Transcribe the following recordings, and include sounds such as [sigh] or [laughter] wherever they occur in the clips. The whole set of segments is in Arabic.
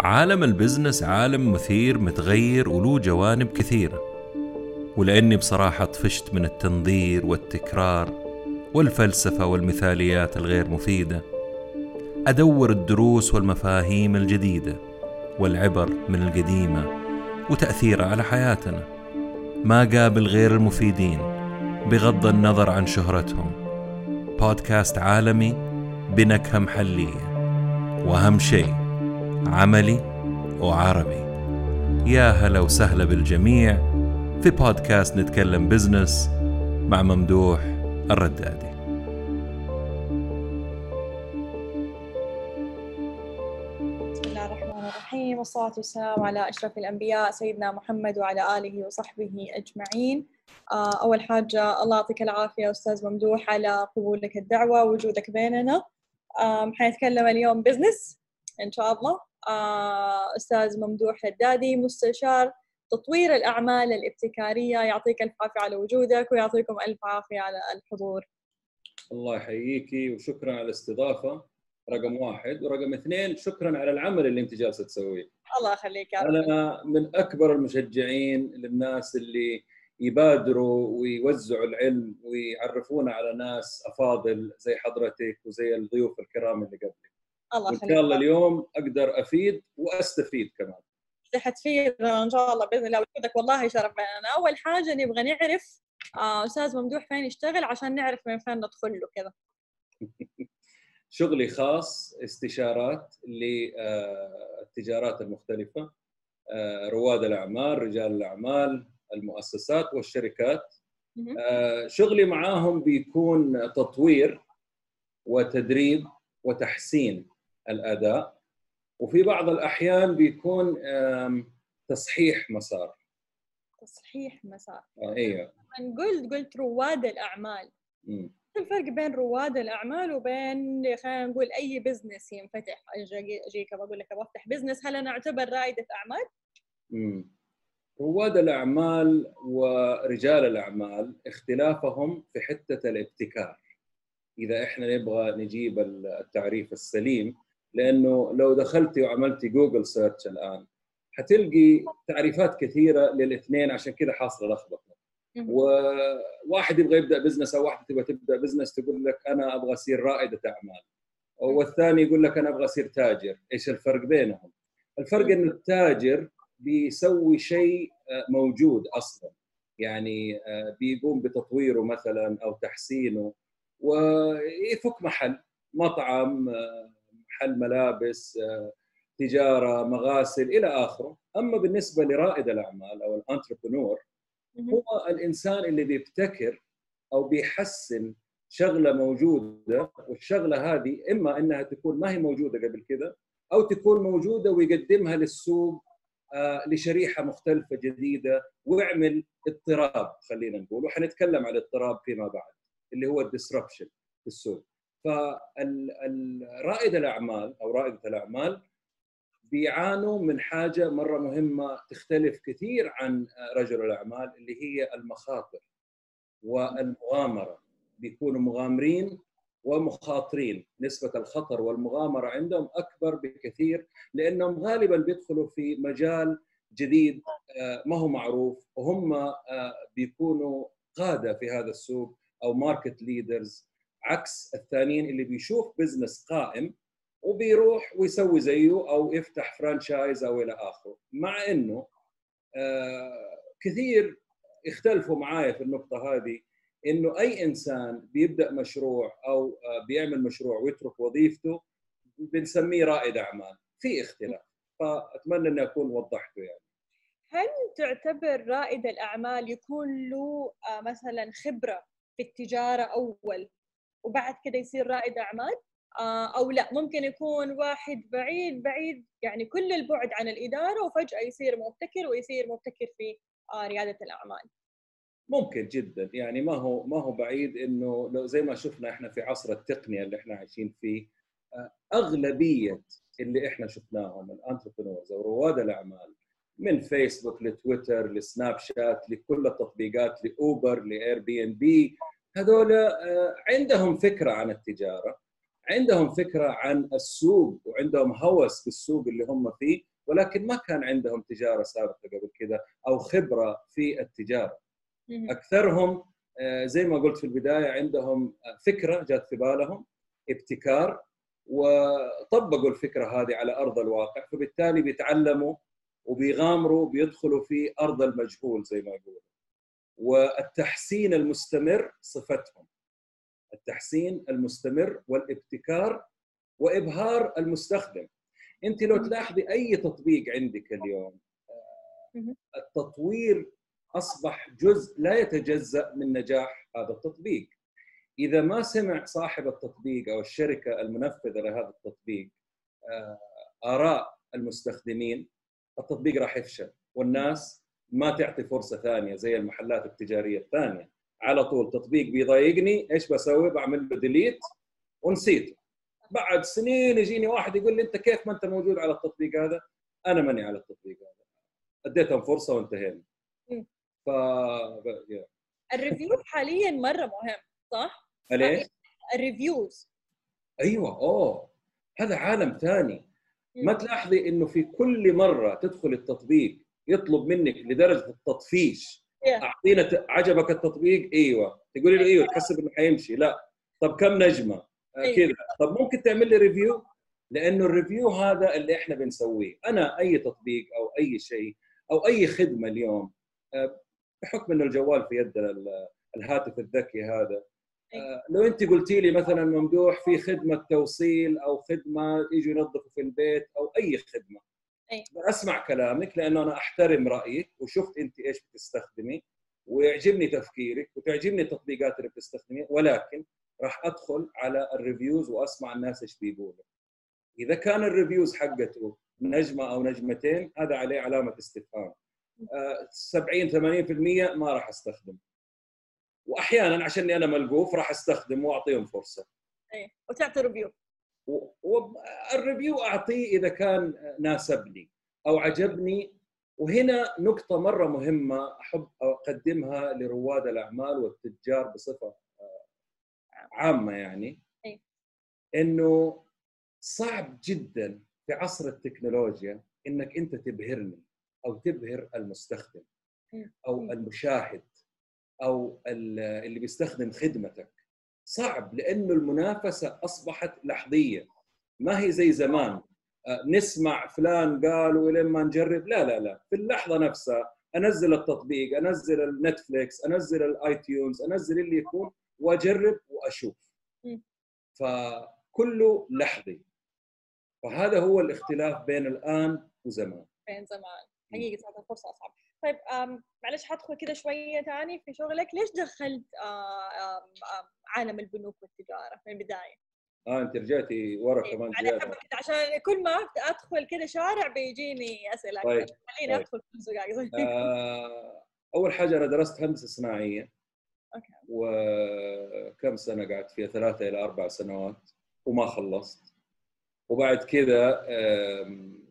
عالم البزنس عالم مثير متغير وله جوانب كثيرة. ولأني بصراحة طفشت من التنظير والتكرار والفلسفة والمثاليات الغير مفيدة. أدور الدروس والمفاهيم الجديدة والعبر من القديمة وتأثيرها على حياتنا. ما قابل غير المفيدين بغض النظر عن شهرتهم. بودكاست عالمي بنكهة محلية. وأهم شيء عملي وعربي. يا هلا وسهلا بالجميع في بودكاست نتكلم بزنس مع ممدوح الردادي. بسم الله الرحمن الرحيم والصلاة والسلام على أشرف الأنبياء سيدنا محمد وعلى آله وصحبه أجمعين. آه، أول حاجة الله يعطيك العافية أستاذ ممدوح على قبولك الدعوة ووجودك بيننا. آم، حنتكلم اليوم بزنس إن شاء الله. آه، أستاذ ممدوح ردادي مستشار تطوير الأعمال الابتكارية يعطيك ألف عافية على وجودك ويعطيكم ألف عافية على الحضور. الله يحييكي وشكرا على الاستضافة رقم واحد. ورقم اثنين شكرا على العمل اللي أنت جالسة تسويه. الله يخليك أنا من أكبر المشجعين للناس اللي يبادروا ويوزعوا العلم ويعرفونا على ناس أفاضل زي حضرتك وزي الضيوف الكرام اللي قبلك. الله يخليك. شاء الله اليوم أقدر أفيد وأستفيد كمان. حتفيدنا إن شاء الله بإذن الله. وجودك والله شرف. لنا أول حاجة نبغى نعرف آه، أستاذ ممدوح فين يشتغل عشان نعرف من فين ندخل له كذا. [laughs] شغلي خاص استشارات للتجارات المختلفة آه، رواد الأعمال رجال الأعمال المؤسسات والشركات. آه، شغلي معاهم بيكون تطوير وتدريب وتحسين. الأداء. وفي بعض الأحيان بيكون تصحيح مسار. تصحيح مسار. أيوه قلت قلت رواد الأعمال. مم. الفرق بين رواد الأعمال وبين خلينا نقول أي business ينفتح؟ أجيك بقول لك أبغى أفتح business هل أنا أعتبر رائدة أعمال؟ مم. رواد الأعمال ورجال الأعمال اختلافهم في حتة الابتكار. إذا إحنا نبغى نجيب التعريف السليم لأنه لو دخلتي وعملتي Google search الآن حتلقي تعريفات كثيرة للاثنين عشان كذا حاصلة لخبطة. مهم. وواحد يبغى يبدأ business أو واحدة تبغى تبدأ business تقول لك أنا أبغى أصير رائدة أعمال. والثاني يقول لك أنا أبغى أصير تاجر. إيش الفرق بينهم؟ الفرق إنه التاجر بيسوي شيء آه، موجود أصلا. يعني آه، بيقوم بتطويره مثلا أو تحسينه. ويفك محل مطعم آه، محل ملابس آه، تجارة مغاسل إلى آخره. أما بالنسبة لرائد الأعمال أو الانتربرنور. هو الإنسان اللي بيبتكر أو بيحسن شغلة موجودة والشغلة هذه إما إنها تكون ما هي موجودة قبل كده أو تكون موجودة ويقدمها للسوق آه، لشريحة مختلفة جديدة ويعمل اضطراب خلينا نقول. وحنتكلم عن الاضطراب فيما بعد اللي هو الديسربشن في السوق. فالرائد الأعمال أو رائدة الأعمال بيعانوا من حاجة مرة مهمة تختلف كثير عن رجل الأعمال اللي هي المخاطر والمغامرة. بيكونوا مغامرين ومخاطرين. نسبة الخطر والمغامرة عندهم أكبر بكثير لأنهم غالبا بيدخلوا في مجال جديد ما هو معروف وهم آه، بيكونوا قاده في هذا السوق أو market leaders عكس الثانيين اللي بيشوف business قائم وبيروح ويسوي زيه أو يفتح franchise أو إلى آخره. مع إنه آه، كثير يختلفوا معايا في النقطة هذه إنه أي إنسان بيبدأ مشروع أو آه، بيعمل مشروع ويترك وظيفته بنسميه رائد أعمال. في اختلاف. فأتمنى إني أكون وضحته يعني. هل تعتبر رائد الأعمال يكون له آه، مثلا خبرة في التجارة أول؟ وبعد كده يصير رائد أعمال. آه، أو لا ممكن يكون واحد بعيد بعيد يعني كل البعد عن الإدارة وفجأة يصير مبتكر ويصير مبتكر في آه، ريادة الأعمال. ممكن جدا. يعني ما هو ما هو بعيد إنه لو زي ما شفنا إحنا في عصر التقنية اللي إحنا عايشين فيه آه، أغلبية اللي إحنا شفناهم ال entrepreneurs أو رواد الأعمال من Facebook ل Twitter ل Snapchat لكل التطبيقات ل Uber ل Airbnb هذول آه، عندهم فكرة عن التجارة عندهم فكرة عن السوق وعندهم هوس بالسوق اللي هم فيه ولكن ما كان عندهم تجارة سابقة قبل كذا أو خبرة في التجارة. أكثرهم آه، زي ما قلت في البداية عندهم فكرة جات في بالهم ابتكار وطبقوا الفكرة هذه على أرض الواقع فبالتالي بيتعلموا وبيغامروا بيدخلوا في أرض المجهول زي ما يقولوا والتحسين المستمر صفتهم. التحسين المستمر والابتكار وإبهار المستخدم. أنت لو تلاحظي أي تطبيق عندك اليوم. التطوير أصبح جزء لا يتجزأ من نجاح هذا التطبيق. إذا ما سمع صاحب التطبيق أو الشركة المنفذة لهذا التطبيق آه، آراء المستخدمين التطبيق راح يفشل. والناس ما تعطي فرصة ثانية زي المحلات التجارية الثانية على طول تطبيق بيضايقني إيش بسوي؟ بعمل له ديليت ونسيته بعد سنين يجيني واحد يقول لي أنت كيف ما أنت موجود على التطبيق هذا؟ أنا ماني على التطبيق هذا أديتهم فرصة وانتهينا. ف. ال review [laughs] حاليا مرة مهم صح؟ ليش؟ ال reviews أيوه أوه هذا عالم ثاني ما تلاحظي إنه في كل مرة تدخل التطبيق يطلب منك لدرجة التطفيش. Yeah. أعطينا عجبك التطبيق؟ أيوه. تقولي له أيوه تحسب إنه حيمشي. لا. طب كم نجمة؟ آه، أيوة. كذا. طب ممكن تعمل لي review لأنه الريفيو هذا اللي إحنا بنسويه. أنا أي تطبيق أو أي شيء أو أي خدمة اليوم آه، بحكم إنه الجوال في يد ال- الهاتف الذكي هذا آه، لو أنت قلتي لي مثلا ممدوح في خدمة توصيل أو خدمة يجوا ينظفوا في البيت أو أي خدمة. أسمع كلامك لأنه أنا أحترم رأيك وشفت أنت إيش بتستخدمي ويعجبني تفكيرك وتعجبني التطبيقات اللي بتستخدميها ولكن راح أدخل على ال reviews وأسمع الناس إيش بيقولوا. إذا كان ال reviews حقته نجمة أو نجمتين هذا عليه علامة استفهام. آه، 70 80% ما راح استخدم واحيانا عشاني أنا ملقوف راح استخدم وأعطيهم فرصة. إيه وتعطي review. وال review اعطيه إذا كان ناسبني أو عجبني وهنا نقطة مرة مهمة أحب أقدمها لرواد الأعمال والتجار بصفة آه، عامة يعني أي. إنه صعب جدا في عصر التكنولوجيا إنك أنت تبهرني أو تبهر المستخدم مم. أو مم. المشاهد أو ال- اللي بيستخدم خدمتك صعب لأنه المنافسة أصبحت لحظية. ما هي زي زمان. آه، نسمع فلان قال ولما نجرب. لا لا لا. في اللحظة نفسها أنزل التطبيق أنزل ال Netflix أنزل ال iTunes أنزل اللي يكون وأجرب وأشوف. فكله لحظي. فهذا هو الاختلاف بين الآن وزمان. بين زمان. حقيقة تعطي فرصة أصعب. طيب معلش حدخل كذا شوية ثاني في شغلك. ليش دخلت آه، عالم البنوك والتجارة من البداية؟ آه أنت رجعتي ورا إيه، كمان يعني كده عشان كل ما أدخل كذا شارع بيجيني أسئلة. طيب،. خليني طيب. أدخل في السؤال [laughs] آه، أول حاجة أنا درست هندسة صناعية. أوكي. وكم سنة؟ قعدت فيها ثلاثة إلى أربع سنوات وما خلصت. وبعد كذا آم،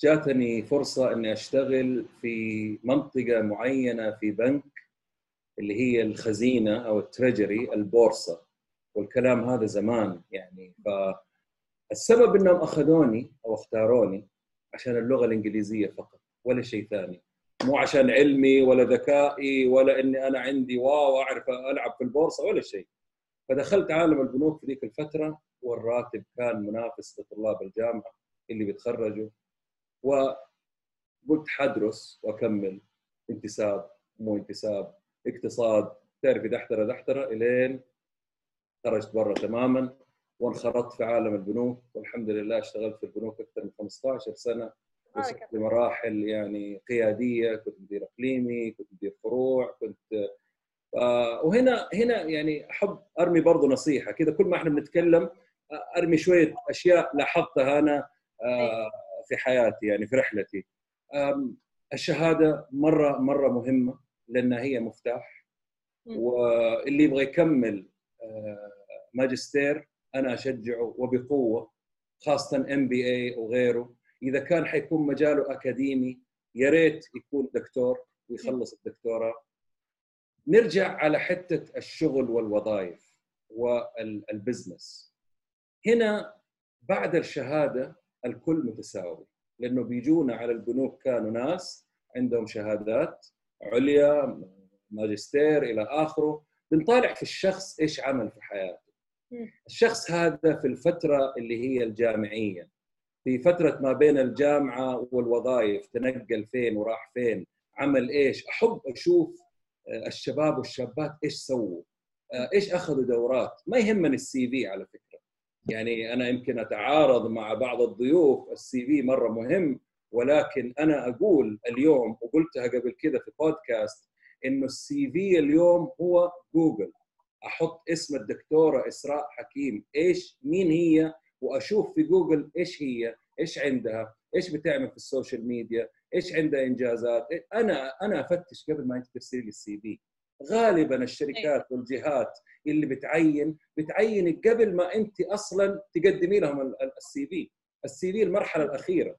جاتني فرصة إني أشتغل في منطقة معينة في بنك اللي هي الخزينة أو ال treasury البورصة. والكلام هذا زمان يعني. فالسبب إنهم أخذوني أو اختاروني عشان اللغة الإنجليزية فقط ولا شيء ثاني. مو عشان علمي ولا ذكائي ولا إني أنا عندي واو أعرف ألعب في البورصة ولا شيء. فدخلت عالم البنوك في ذيك الفترة والراتب كان منافس لطلاب الجامعة اللي بيتخرجوا. وقلت حدرس وأكمل انتساب مو انتساب اقتصاد. تعرفي دحتره دحتره إلين خرجت برا تماما وانخرطت في عالم البنوك. والحمد لله اشتغلت في البنوك أكثر من 15 سنة وصلت لمراحل يعني قيادية. كنت مدير إقليمي كنت مدير فروع كنت آه، وهنا هنا يعني أحب أرمي برضو نصيحة. كذا كل ما إحنا بنتكلم آه، أرمي شوية أشياء لاحظتها أنا. آه، في حياتي يعني في رحلتي. الشهادة مرة مرة مهمة لأنها هي مفتاح. واللي يبغى يكمل آه، ماجستير أنا أشجعه وبقوة خاصة MBA وغيره. إذا كان حيكون مجاله أكاديمي يا ريت يكون دكتور ويخلص الدكتوراه. نرجع على حتة الشغل والوظائف وال business. هنا بعد الشهادة الكل متساوي لأنه بيجونا على البنوك كانوا ناس عندهم شهادات عليا ماجستير إلى آخره بنطالع في الشخص إيش عمل في حياته. الشخص هذا في الفترة اللي هي الجامعية في فترة ما بين الجامعة والوظائف تنقل فين وراح فين عمل إيش أحب أشوف آه، الشباب والشابات إيش سووا آه، إيش أخذوا دورات. ما يهمني السي في على فكرة. يعني أنا يمكن أتعارض مع بعض الضيوف السي في مرة مهم ولكن أنا أقول اليوم وقلتها قبل كذا في بودكاست إنه ال CV اليوم هو جوجل أحط اسم الدكتورة إسراء حكيم. إيش؟ مين هي؟ وأشوف في جوجل إيش هي؟ إيش عندها؟ إيش بتعمل في السوشيال ميديا؟ إيش عندها إنجازات؟ أنا أنا أفتش قبل ما أنت ترسل لي ال CV غالبا الشركات والجهات اللي بتعين بتعينك قبل ما أنت أصلا تقدمي لهم ال CV. السي في المرحلة الأخيرة.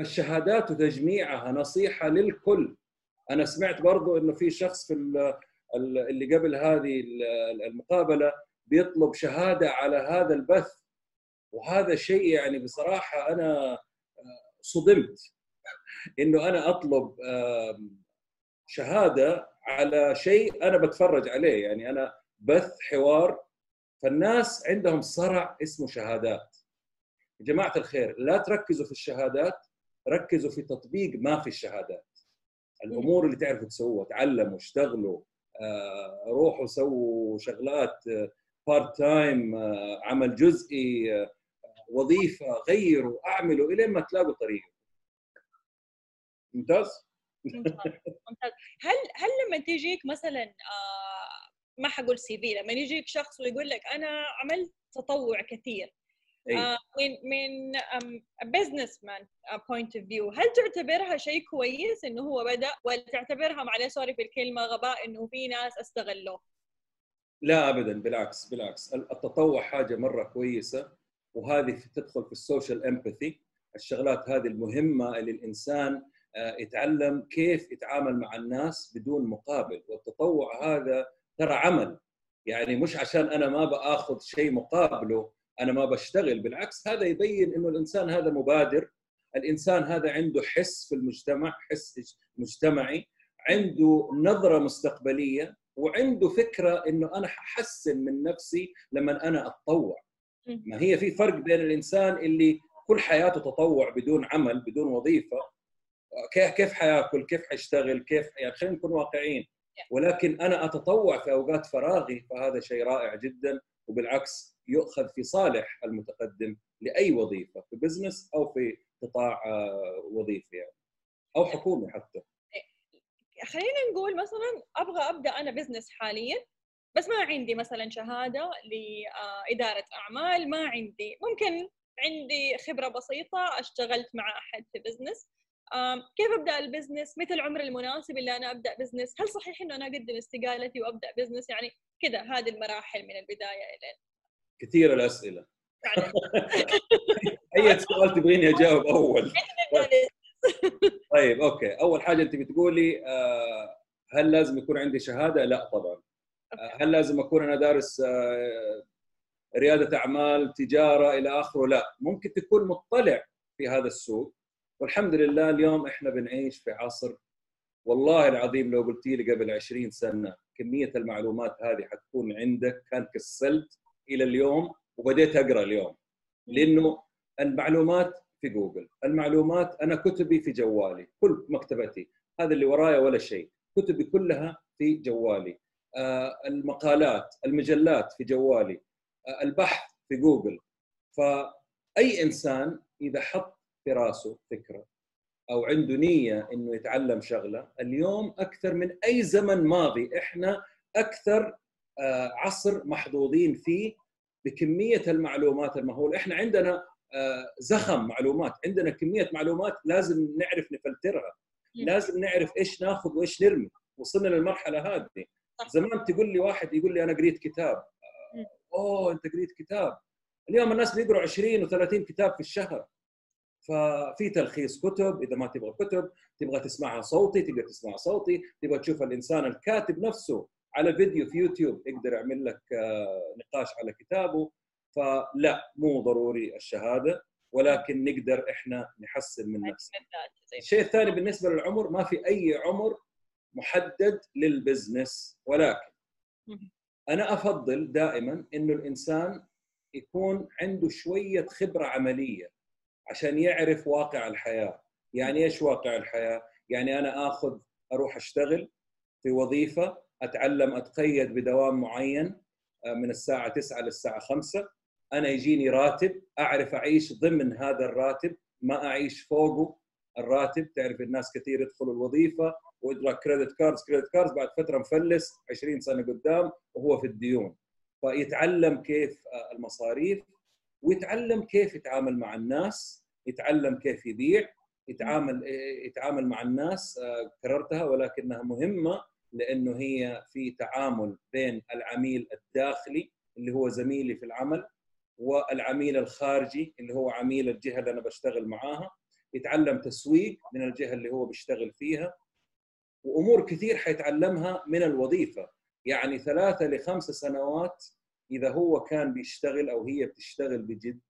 الشهادات وتجميعها نصيحة للكل. أنا سمعت برضو إنه في شخص في اللي قبل هذه المقابلة بيطلب شهادة على هذا البث. وهذا شيء يعني بصراحة أنا صدمت. إنه أنا أطلب شهادة على شيء أنا بتفرج عليه. يعني أنا بث حوار فالناس عندهم صرع اسمه شهادات. يا جماعة الخير لا تركزوا في الشهادات ركزوا في تطبيق ما في الشهادات. الأمور اللي تعرفوا تسووها تعلموا اشتغلوا آه، روحوا سووا شغلات part آه، time آه، عمل جزئي وظيفة غيروا أعملوا إلين ما تلاقوا طريقه ممتاز؟ ممتاز هل هل لما تجيك مثلا آه ما حقول CV لما يجيك شخص ويقول لك أنا عملت تطوع كثير آه من من businessman point of view هل تعتبرها شيء كويس إنه هو بدأ ولا تعتبرها معلش sorry في الكلمة غباء إنه في ناس استغلوه؟ لا ابدا بالعكس بالعكس. التطوع حاجة مرة كويسة وهذه تدخل في ال social empathy الشغلات هذه المهمة اللي الإنسان آه، يتعلم كيف يتعامل مع الناس بدون مقابل. والتطوع هذا ترى عمل. يعني مش عشان أنا ما بآخذ شيء مقابله أنا ما بشتغل. بالعكس هذا يبين إنه الإنسان هذا مبادر. الإنسان هذا عنده حس في المجتمع حس مجتمعي عنده نظرة مستقبلية وعنده فكرة إنه أنا ححسن من نفسي لما أنا أتطوع. ما هي في فرق بين الإنسان اللي كل حياته تطوع بدون عمل بدون وظيفة كيف كيف حياكل؟ كيف حيشتغل؟ كيف يعني خلينا نكون واقعيين. ولكن أنا أتطوع في أوقات فراغي فهذا شيء رائع جدا وبالعكس يؤخذ في صالح المتقدم لأي وظيفة في business أو في قطاع آه، وظيفي يعني. أو حكومي حتى. خلينا نقول مثلا أبغى أبدأ أنا business حاليا بس ما عندي مثلا شهادة لاداره أعمال ما عندي. ممكن عندي خبرة بسيطة أشتغلت مع أحد في business كيف أبدأ ال business؟ متى العمر المناسب اللي أنا أبدأ business. هل صحيح إنه أنا أقدم استقالتي وأبدأ business؟ يعني كذا هذه المراحل من البداية إلى كثير الأسئلة. [laughs] أي سؤال تبغيني أجاوب أول. [laughs] طيب okay. أول حاجة أنت بتقولي آه، هل لازم يكون عندي شهادة؟ لا طبعا. آه، هل لازم أكون أنا دارس آه، ريادة أعمال تجارة إلى آخره؟ لا. ممكن تكون مطلع في هذا السوق والحمد لله اليوم إحنا بنعيش في عصر والله العظيم لو قلت لي قبل 20 سنة كمية المعلومات هذه حتكون عندك كان كسلت إلى اليوم وبديت أقرأ اليوم. لأنه المعلومات في جوجل المعلومات أنا كتبي في جوالي كل مكتبتي هذا اللي ورايا ولا شيء كتبي كلها في جوالي. آه، المقالات المجلات في جوالي. آه، البحث في جوجل. فأي إنسان إذا حط في راسه فكرة. أو عنده نية إنه يتعلم شغلة. اليوم أكثر من أي زمن ماضي إحنا أكثر آه، عصر محظوظين فيه بكمية المعلومات المهولة. إحنا عندنا آه، زخم معلومات. عندنا كمية معلومات لازم نعرف نفلترها. لازم نعرف إيش ناخذ وإيش نرمي. وصلنا للمرحلة هذه. زمان تقول لي واحد يقول لي أنا قريت كتاب. أوه أنت قريت كتاب. اليوم الناس بيقروا 20 و30 كتاب في الشهر. ففي تلخيص كتب إذا ما تبغى كتب تبغى تسمعها صوتي تقدر تسمعها صوتي تبغى تشوف الإنسان الكاتب نفسه على فيديو في يوتيوب يقدر يعمل لك آه، نقاش على كتابه. فلا مو ضروري الشهادة ولكن نقدر إحنا نحسن من نفسنا. الشيء الثاني بالنسبة للعمر ما في أي عمر محدد للبزنس ولكن أنا أفضل دائما إنه الإنسان يكون عنده شوية خبرة عملية. عشان يعرف واقع الحياة. يعني إيش واقع الحياة؟ يعني أنا آخذ أروح أشتغل في وظيفة أتعلم أتقيد بدوام معين آه، من الساعة 9 للساعة 5 أنا يجيني راتب أعرف أعيش ضمن هذا الراتب ما أعيش فوقه الراتب. تعرف الناس كثير يدخلوا الوظيفة ويدرك credit cards credit cards بعد فترة مفلس 20 سنة قدام وهو في الديون. فيتعلم كيف آه، المصاريف ويتعلم كيف يتعامل مع الناس. يتعلم كيف يبيع يتعامل آه، يتعامل مع الناس آه، كررتها ولكنها مهمة لأنه هي في تعامل بين العميل الداخلي اللي هو زميلي في العمل والعميل الخارجي اللي هو عميل الجهة اللي أنا بشتغل معاها. يتعلم تسويق من الجهة اللي هو بيشتغل فيها. وأمور كثير حيتعلمها من الوظيفة. يعني ثلاثة لخمس سنوات إذا هو كان بيشتغل أو هي بتشتغل بجد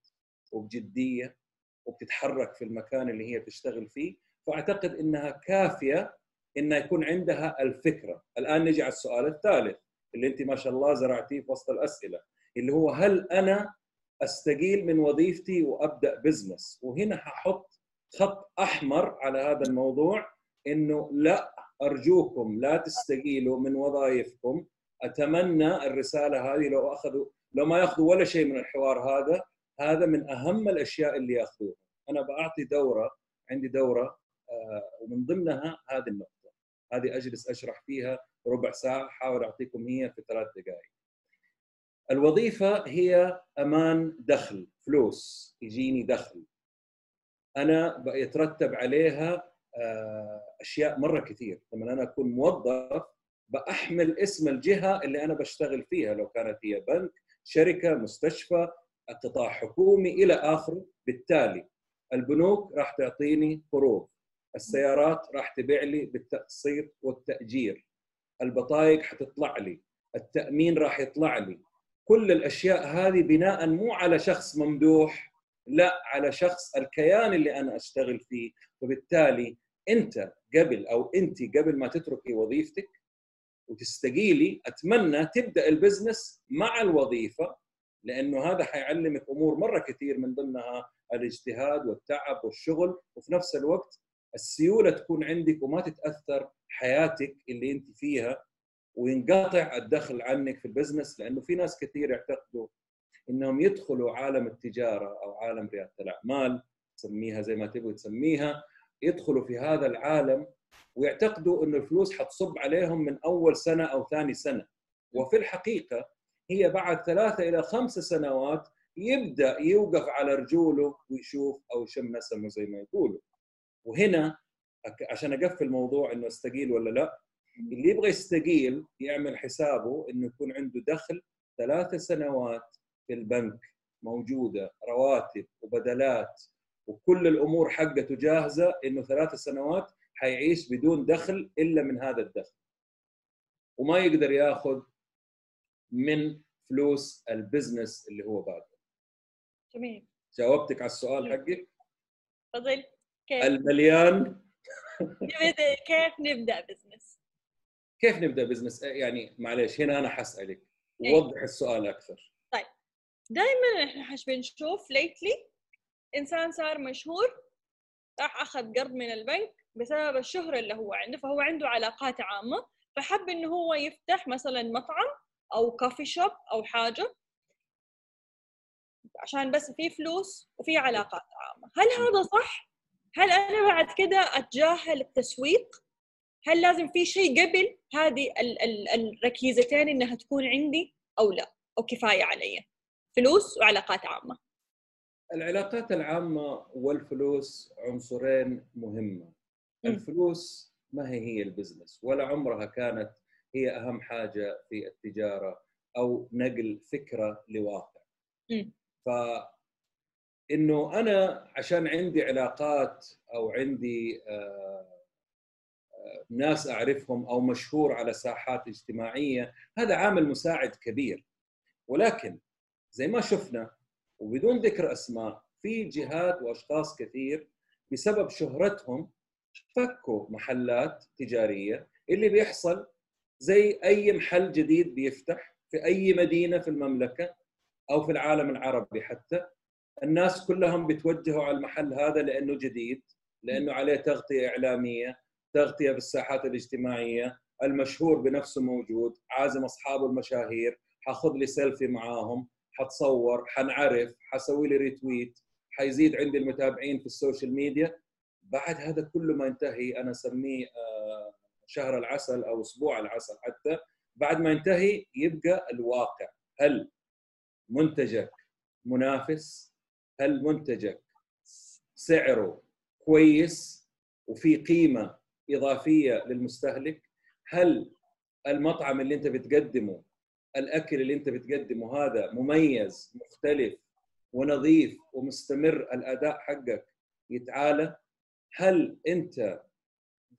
وبجدية وبتتحرك في المكان اللي هي تشتغل فيه فأعتقد إنها كافية انها يكون عندها الفكرة. الآن نجي على السؤال الثالث اللي أنت ما شاء الله زرعتيه في وسط الأسئلة اللي هو هل أنا أستقيل من وظيفتي وأبدأ بزنس وهنا ححط خط أحمر على هذا الموضوع إنه لا أرجوكم لا تستقيلوا من وظائفكم. أتمنى الرسالة هذه لو أخذوا لو ما يأخذوا ولا شيء من الحوار هذا هذا من أهم الأشياء اللي يأخذوها. أنا بعطي دورة عندي دورة آه، ومن ضمنها هذه النقطة. هذه أجلس أشرح فيها ربع ساعة أحاول أعطيكم هي في ثلاث دقائق. الوظيفة هي أمان دخل فلوس يجيني دخل. أنا يترتب عليها آه، أشياء مرة كثير. لما أنا أكون موظف بأحمل اسم الجهة اللي أنا بشتغل فيها. لو كانت هي بنك شركة مستشفى قطاع حكومي إلى آخره. بالتالي البنوك راح تعطيني قروض السيارات راح تبيع لي بالتقسيط والتأجير البطايق حتطلع لي التأمين راح يطلع لي. كل الأشياء هذه بناء مو على شخص ممدوح لا على شخص الكيان اللي أنا أشتغل فيه. وبالتالي أنت قبل أو أنت قبل ما تتركي وظيفتك وتستقيلي أتمنى تبدأ ال business مع الوظيفة لأنه هذا حيعلمك أمور مرة كثير من ضمنها الاجتهاد والتعب والشغل وفي نفس الوقت السيولة تكون عندك وما تتأثر حياتك اللي أنت فيها وينقطع الدخل عنك في ال business لأنه في ناس كثير يعتقدوا إنهم يدخلوا عالم التجارة أو عالم ريادة الأعمال تسميها زي ما تبغى تسميها يدخلوا في هذا العالم ويعتقدوا إنه الفلوس حتصب عليهم من أول سنة أو ثاني سنة. وفي الحقيقة هي بعد ثلاثة إلى خمس سنوات يبدأ يوقف على رجوله ويشوف أو يشم نسمه زي ما يقولوا. وهنا عشان أقفل الموضوع إنه استقيل ولا لا اللي يبغى يستقيل يعمل حسابه إنه يكون عنده دخل ثلاث سنوات في البنك موجودة رواتب وبدلات وكل الأمور حقته جاهزة إنه ثلاث سنوات حيعيش بدون دخل إلا من هذا الدخل. وما يقدر ياخذ من فلوس ال business اللي هو بادئ جميل. جاوبتك على السؤال حقك تفضل. كيف؟ المليان؟ [laughs] كيف نبدأ بزنس كيف نبدأ بزنس يعني معلش هنا أنا حسألك. إيه. وضح السؤال أكثر. طيب. دائما إحنا بنشوف ليتلي إنسان صار مشهور راح أخذ قرض من البنك بسبب الشهرة اللي هو عنده فهو عنده علاقات عامة فحب إنه هو يفتح مثلا مطعم أو كافي شوب أو حاجة عشان بس في فلوس وفي علاقات عامة هل هذا صح؟ هل أنا بعد كده أتجاهل التسويق؟ هل لازم في شيء قبل هذه ال- ال- الركيزتين إنها تكون عندي أو لا؟ أو كفاية علي؟ فلوس وعلاقات عامة. العلاقات العامة والفلوس عنصرين مهمة الفلوس ما هي هي البزنس ولا عمرها كانت هي أهم حاجة في التجارة أو نقل فكرة لواقع. ف إنه أنا عشان عندي علاقات أو عندي آه، آه، ناس أعرفهم أو مشهور على ساحات اجتماعية هذا عامل مساعد كبير ولكن زي ما شفنا وبدون ذكر أسماء في جهات وأشخاص كثير بسبب شهرتهم فكوا محلات تجارية اللي بيحصل زي أي محل جديد بيفتح في أي مدينة في المملكة أو في العالم العربي حتى. الناس كلهم بيتوجهوا على المحل هذا لأنه جديد لأنه عليه تغطية إعلامية تغطية بالساحات الاجتماعية. المشهور بنفسه موجود عازم أصحابه المشاهير حاخذ لي سيلفي معاهم حتصور حنعرف حسوي لي retweet حيزيد عندي المتابعين في السوشيال ميديا. بعد هذا كله ما ينتهي أنا أسميه آه، شهر العسل أو أسبوع العسل حتى بعد ما ينتهي يبقى الواقع. هل منتجك منافس؟ هل منتجك سعره كويس وفي قيمة إضافية للمستهلك؟ هل المطعم اللي أنت بتقدمه الأكل اللي أنت بتقدمه هذا مميز مختلف ونظيف ومستمر الأداء حقك يتعالى؟ هل أنت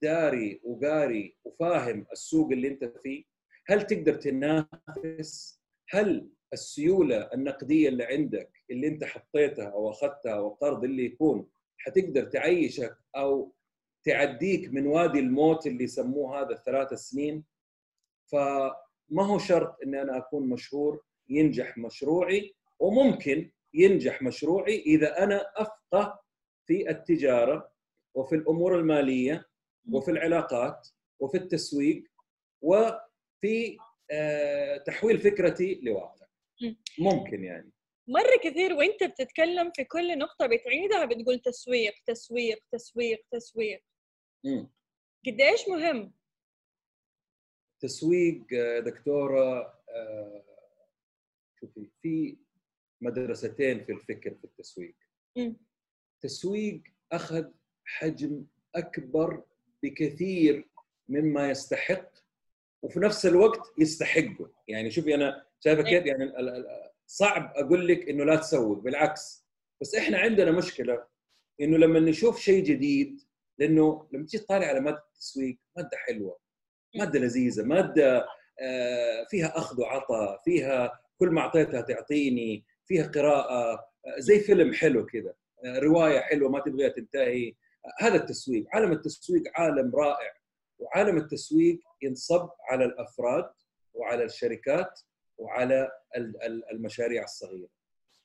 داري وقاري وفاهم السوق اللي انت فيه هل تقدر تنافس؟ هل السيولة النقدية اللي عندك اللي انت حطيتها أو أخذتها أو القرض اللي يكون حتقدر تعيشك أو تعديك من وادي الموت اللي يسموه هذا الثلاث سنين؟ فما هو شرط إني أنا أكون مشهور ينجح مشروعي وممكن ينجح مشروعي إذا أنا أفقه في التجارة وفي الأمور المالية وفي العلاقات وفي التسويق وفي آه، تحويل فكرتي لواقع. ممكن يعني. مرة كثير وانت بتتكلم في كل نقطة بتعيدها بتقول تسويق تسويق تسويق تسويق. مم. قديش مهم؟ تسويق آه، دكتورة آه، شوفي في مدرستين في الفكر في التسويق. مم. تسويق أخذ حجم أكبر بكثير مما يستحق وفي نفس الوقت يستحقه. يعني شوفي أنا شايفه كيف يعني صعب أقول لك إنه لا تسوق بالعكس. بس إحنا عندنا مشكلة إنه لما نشوف شيء جديد لأنه لما تيجي تطالع على مادة التسويق مادة حلوة مادة لذيذة مادة آه، فيها أخذ وعطاء فيها كل ما أعطيتها تعطيني فيها قراءة آه، زي فيلم حلو كذا آه، رواية حلوة ما تبغيها تنتهي. هذا التسويق عالم التسويق عالم رائع وعالم التسويق ينصب على الأفراد وعلى الشركات وعلى ال- ال- المشاريع الصغيرة.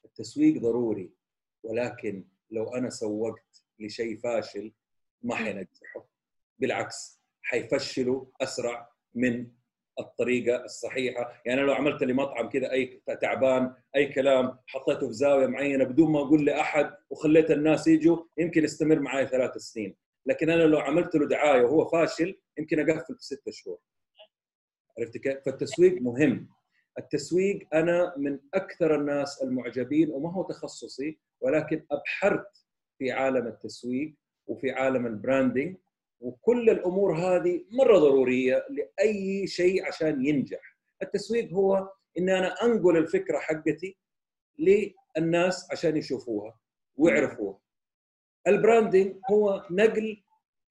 التسويق ضروري ولكن لو أنا سوقت لشيء فاشل ما حينجحه. بالعكس حيفشلوا أسرع من الطريقة الصحيحة. يعني أنا لو عملت لي مطعم كذا أي تعبان أي كلام حطيته في زاوية معينة بدون ما أقول لأحد وخليت الناس يجوا يمكن يستمر معي ثلاث سنين. لكن أنا لو عملت له دعاية وهو فاشل يمكن أقفل في ستة شهور. عرفت كيف؟ فالتسويق مهم. التسويق أنا من أكثر الناس المعجبين وما هو تخصصي ولكن أبحرت في عالم التسويق وفي عالم ال branding وكل الأمور هذه مرة ضرورية لأي شيء عشان ينجح. التسويق هو إن أنا أنقل الفكرة حقتي للناس عشان يشوفوها ويعرفوها. ال branding هو نقل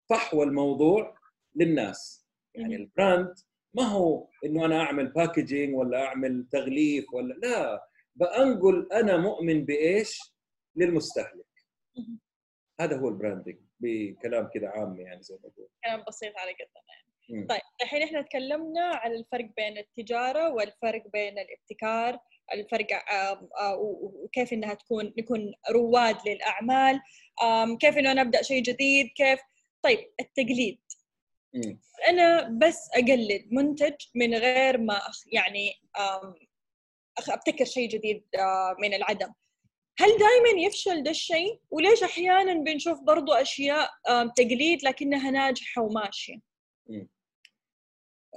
فحوى الموضوع للناس. يعني ال brand ما هو إنه أنا أعمل packaging ولا أعمل تغليف ولا لا. بأنقل أنا مؤمن بإيش؟ للمستهلك. هذا هو ال branding بكلام كده عام يعني زي ما بقول. كلام بسيط على قدنا مم. طيب الحين إحنا تكلمنا على الفرق بين التجارة والفرق بين الابتكار الفرق آه، وكيف إنها تكون نكون رواد للأعمال. كيف إنه أنا أبدأ شيء جديد كيف؟ طيب التقليد. مم. أنا بس أقلد منتج من غير ما يعني أبتكر شيء جديد آه، من العدم. هل دائما يفشل ده الشيء؟ وليش أحيانا بنشوف برضو أشياء تقليد لكنها ناجحة وماشية؟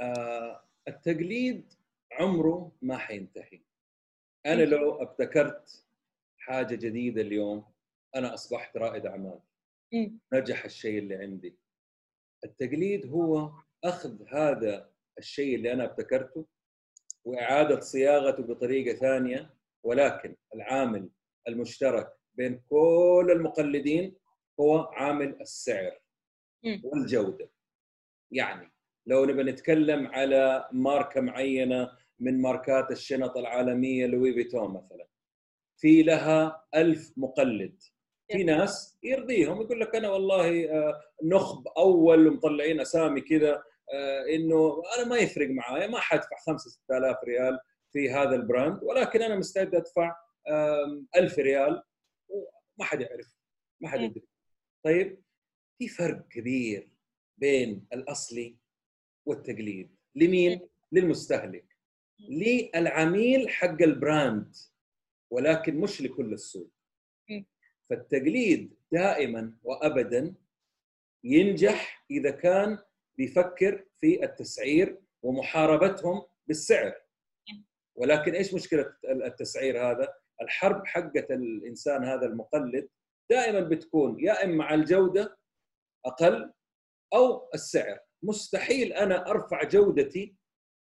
آه التقليد عمره ما حينتهي. أنا لو ابتكرت حاجة جديدة اليوم أنا أصبحت رائد أعمال. نجح الشيء اللي عندي. التقليد هو أخذ هذا الشيء اللي أنا ابتكرته وإعادة صياغته بطريقة ثانية ولكن العامل المشترك بين كل المقلدين هو عامل السعر. والجودة. يعني لو نبى نتكلم على ماركة معينة من ماركات الشنط العالمية لوي فيتون مثلا في لها ألف مقلد. في ناس يرضيهم يقول لك أنا والله آه، نخب أول ومطلعين أسامي كذا آه، إنه أنا ما يفرق معايا ما حدفع 5 6000 ريال في هذا ال brand ولكن أنا مستعد أدفع 1000 ريال. وما حد يعرف. ما حد يدري. طيب في فرق كبير بين الأصلي والتقليد. لمين؟ للمستهلك. للعميل حق البراند ولكن مش لكل السوق. فالتقليد دائما وابدا ينجح إذا كان بيفكر في التسعير ومحاربتهم بالسعر. ولكن إيش مشكلة التسعير هذا؟ الحرب حقه الإنسان هذا المقلد دائما بتكون يا إما على الجودة أقل أو السعر. مستحيل أنا أرفع جودتي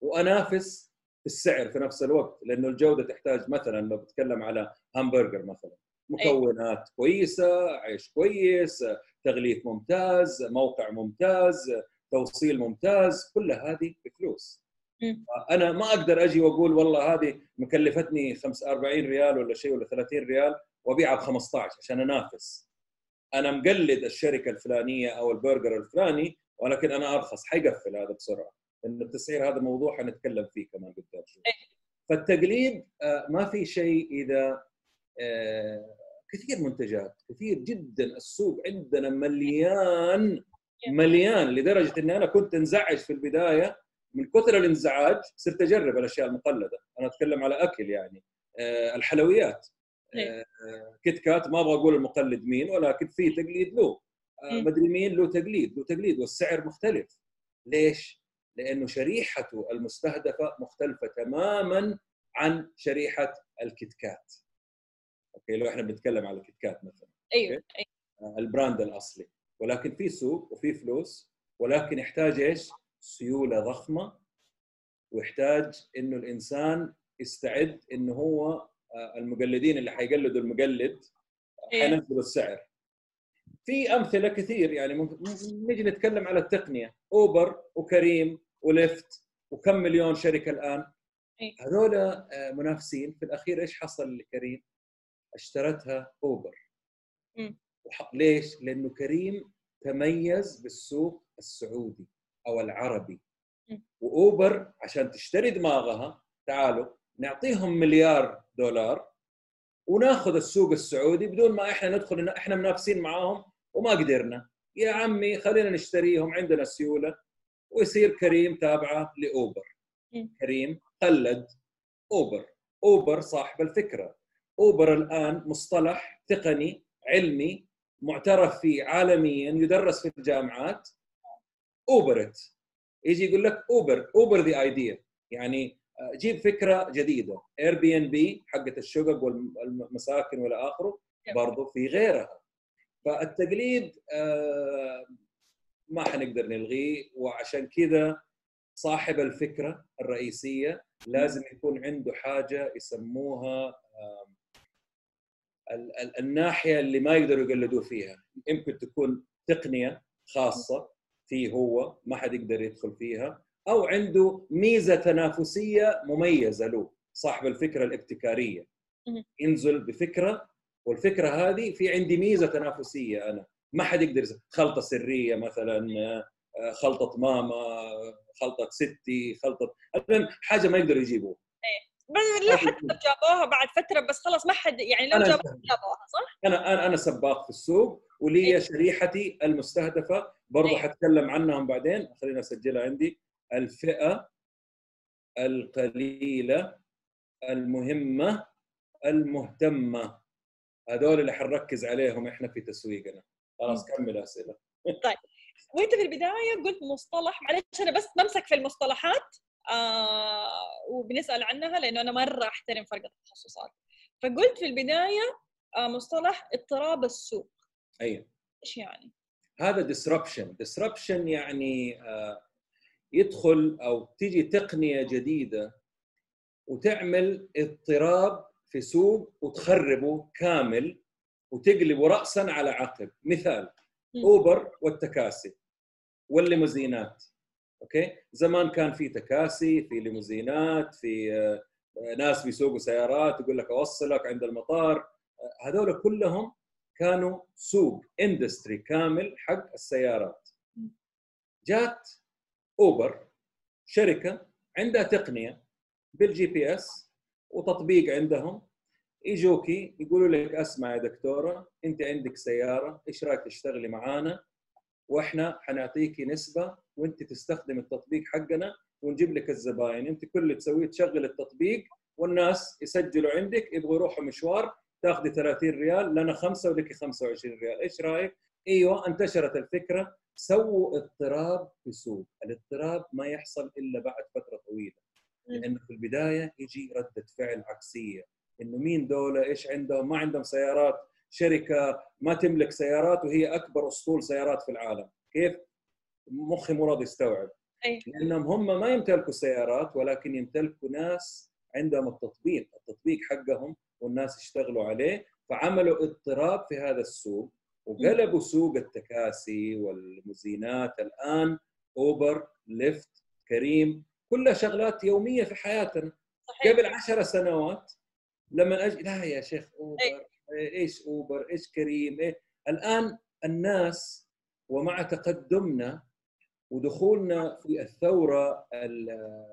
وأنافس في السعر في نفس الوقت لأنه الجودة تحتاج مثلا لو بتكلم على همبرجر مثلا. مكونات كويسة عيش كويس تغليف ممتاز موقع ممتاز توصيل ممتاز كل هذه بفلوس. أنا ما أقدر أجي وأقول والله هذه مكلفتني 45 ريال ولا شيء ولا 30 ريال وأبيعها ب 15 عشان أنافس. أنا مقلد الشركة الفلانية أو البرجر الفلاني ولكن أنا أرخص حيقفل هذا بسرعة. لأن التسعير هذا موضوع حنتكلم فيه كمان قدام شوي. فالتقليد آه، ما في شيء إذا آه، كثير منتجات كثير جدا السوق عندنا مليان مليان لدرجة إني أنا كنت انزعج في البداية من كثر الانزعاج صرت أجرب الأشياء المقلدة. أنا أتكلم على أكل يعني. آه، الحلويات. إيه. كيت كات ما أبغى أقول المقلد مين ولكن في تقليد له. إيه. مدري مين له تقليد. له تقليد والسعر مختلف. ليش؟ لأنه شريحته المستهدفة مختلفة تماما عن شريحة الكتكات أوكي لو إحنا بنتكلم على الكتكات مثلا. أيوه, أيوة. آه، ال brand الأصلي. ولكن في سوق وفي فلوس. ولكن يحتاج إيش؟ سيولة ضخمة ويحتاج إنه الإنسان يستعد إنه هو آه، المقلدين اللي حيقلدوا المقلد إيه. حينزلوا السعر في أمثلة كثير يعني نجي نتكلم على التقنية أوبر وكريم وليفت وكم مليون شركة الآن إيه. هذول آه، منافسين في الأخير إيش حصل لكريم؟ اشترتها أوبر ليش؟ لأنه كريم تميز بالسوق السعودي أو العربي. وأوبر عشان تشتري دماغها تعالوا نعطيهم مليار دولار وناخذ السوق السعودي بدون ما إحنا ندخل إحنا منافسين معاهم وما قدرنا. يا عمي خلينا نشتريهم عندنا سيوله ويصير كريم تابعة لأوبر. كريم قلد أوبر. أوبر صاحب الفكرة. أوبر الآن مصطلح تقني علمي معترف فيه عالميا يدرس في الجامعات. أوبر تيجي يقول لك أوبر أوبر the idea. يعني آه، جيب فكرة جديدة. اير بي ان بي حقت الشقق والمساكن والى آخره برضه في غيرها. فالتقليد آه، ما حنقدر نلغيه. وعشان كذا صاحب الفكرة الرئيسية لازم يكون عنده حاجة يسموها الناحية اللي ما يقدروا يقلدوه فيها. يمكن تكون تقنية خاصة. فيه هو ما حد يقدر يدخل فيها أو عنده ميزة تنافسية مميزة له صاحب الفكرة الابتكارية. ينزل بفكرة والفكرة هذه في عندي ميزة تنافسية أنا. ما حد يقدر خلطة سرية مثلا آه، خلطة ماما خلطة ستي خلطة المهم حاجة ما يقدروا يجيبوها. بس لا حتى جابوها بعد فترة بس خلاص ما حد يعني لو جابوها جابوها صح؟ أنا أنا أنا سباق في السوق ولي إيه؟ شريحتي المستهدفة. برضه إيه؟ حتكلم عنهم بعدين. خليني أسجلها عندي. الفئة القليلة المهمة المهتمة. هذول اللي حنركز عليهم إحنا في تسويقنا. خلاص كمل أسئلة. طيب. وأنت في البداية قلت مصطلح معلش أنا بس بمسك في المصطلحات. آه وبنسأل عنها لأنه أنا مرة أحترم فرق التخصصات. فقلت في البداية آه مصطلح اضطراب السوق. أيوه. إيش يعني؟ هذا disruption disruption يعني آه يدخل أو تيجي تقنية جديدة وتعمل اضطراب في سوق وتخربه كامل وتقلبه راسا على عقب. مثال اوبر والتكاسي والليموزينات. أوكي؟ زمان كان في تكاسي في ليموزينات في آه، ناس بيسوقوا سيارات يقول لك أوصلك عند المطار. آه، هذول كلهم كانوا سوق industry كامل حق السيارات. جات اوبر شركة عندها تقنية بال GPS وتطبيق عندهم. يجوكي يقولوا لك أسمع يا دكتورة أنت عندك سيارة إيش رأيك تشتغلي معانا؟ وإحنا حنعطيكي نسبة وانت تستخدم التطبيق حقنا ونجيب لك الزباين. انت كل اللي تسويه تشغل التطبيق والناس يسجلوا عندك يبغوا يروحوا مشوار تاخذي 30 ريال لنا خمسة ولك 25 ريال. إيش رأيك؟ إيوه انتشرت الفكرة. سووا اضطراب في السوق. الاضطراب ما يحصل إلا بعد فترة طويلة. لأنه في البداية يجي ردة فعل عكسية. إنه مين دولة؟ إيش عندهم؟ ما عندهم سيارات. شركة ما تملك سيارات وهي أكبر أسطول سيارات في العالم. كيف؟ مخي مو راضي يستوعب أي. لأنهم هم ما يمتلكوا سيارات ولكن يمتلكوا ناس عندهم التطبيق التطبيق حقهم والناس يشتغلوا عليه فعملوا اضطراب في هذا السوق وقلبوا سوق التكاسي والمزينات الآن أوبر ليفت كريم كلها شغلات يومية في حياتنا صحيح قبل عشر سنوات لما أجي لا يا شيخ أوبر أي. إيش أوبر إيش كريم إيه؟ الآن الناس ومع تقدمنا ودخولنا في الثورة ال-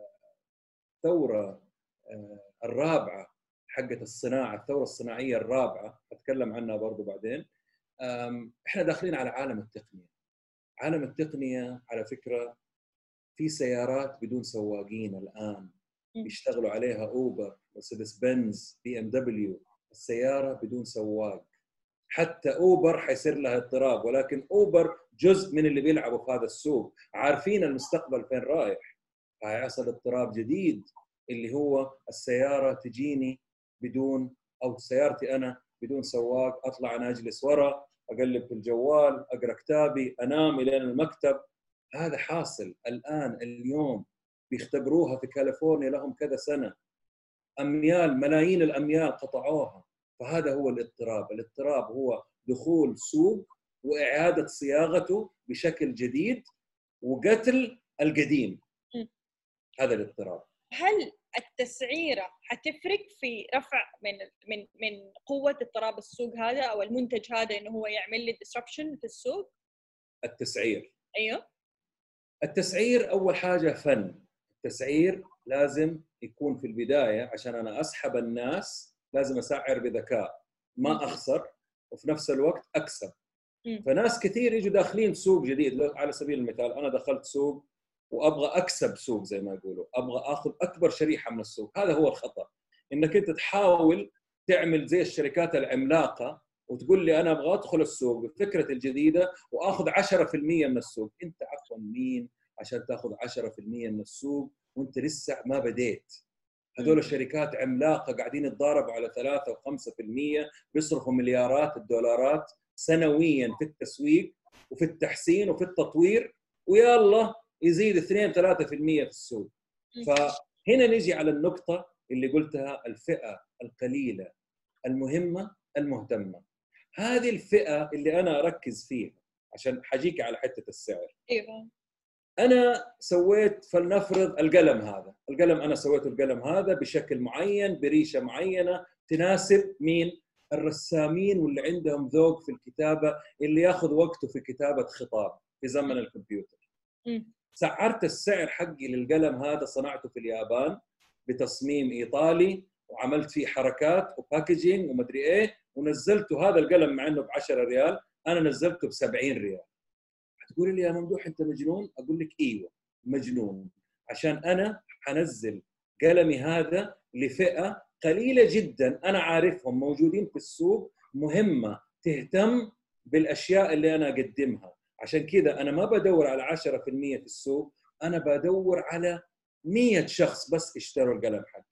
الثورة آه، الرابعة حقت الصناعة الثورة الصناعية الرابعة أتكلم عنها برضو بعدين. إحنا داخلين على عالم التقنية. عالم التقنية على فكرة في سيارات بدون سواقين الآن. بيشتغلوا عليها أوبر مرسيدس بنز بي إم دبليو السيارة بدون سواق. حتى أوبر حيصير لها اضطراب ولكن أوبر جزء من اللي بيلعبوا في هذا السوق. عارفين المستقبل فين رايح؟ حيحصل اضطراب جديد اللي هو السيارة تجيني بدون أو سيارتي أنا بدون سواق أطلع أنا أجلس ورا أقلب في الجوال أقرأ كتابي أنام الين المكتب. هذا حاصل الآن اليوم بيختبروها في كاليفورنيا لهم كذا سنة. أميال ملايين الأميال قطعوها. فهذا هو الاضطراب. الاضطراب هو دخول سوق وإعادة صياغته بشكل جديد وقتل القديم. هذا الاضطراب. هل التسعيره حتفرق في رفع من من من قوة اضطراب السوق هذا أو المنتج هذا إنه هو يعمل لي disruption في السوق؟ التسعير. أيوه. التسعير أول حاجة فن. التسعير لازم يكون في البداية عشان أنا أسحب الناس لازم أسعر بذكاء. ما أخسر وفي نفس الوقت أكسب. فناس كثير يجوا داخلين سوق جديد. على سبيل المثال أنا دخلت سوق وأبغى أكسب سوق زي ما يقولوا. أبغى آخذ أكبر شريحة من السوق. هذا هو الخطأ. إنك أنت تحاول تعمل زي الشركات العملاقة وتقول لي أنا أبغى أدخل السوق بفكرتي الجديدة وأخذ 10% من السوق. أنت عفوا مين عشان تأخذ 10% من السوق وأنت لسه ما بديت؟ هذول. الشركات عملاقة قاعدين يتضاربوا على 3 و5% بيصرفوا مليارات الدولارات سنويا في التسويق وفي التحسين وفي التطوير ويلا يزيد 2 3% في السوق. فهنا نجي على النقطة اللي قلتها الفئة القليلة المهمة المهتمة هذه الفئة اللي أنا أركز فيها عشان حجيك على حتة السعر أيوه أنا سويت فلنفرض القلم هذا. القلم أنا سويت القلم هذا بشكل معين بريشة معينة تناسب مين؟ الرسامين واللي عندهم ذوق في الكتابة اللي يأخذ وقته في كتابة خطاب في زمن الكمبيوتر. سعرت السعر حقي للقلم هذا صنعته في اليابان بتصميم إيطالي وعملت فيه حركات وباكجينج ومدري إيه ونزلته هذا القلم مع إنه ب 10 ريال أنا نزلته ب 70 ريال. تقولي لي يا ممدوح أنت مجنون؟ أقول لك إيوه مجنون. عشان أنا حنزل قلمي هذا لفئة قليلة جدا. أنا عارفهم موجودين في السوق مهمة تهتم بالأشياء اللي أنا أقدمها. عشان كذا أنا ما بدور على 10% في السوق أنا بدور على 100 شخص بس اشتروا القلم حقي.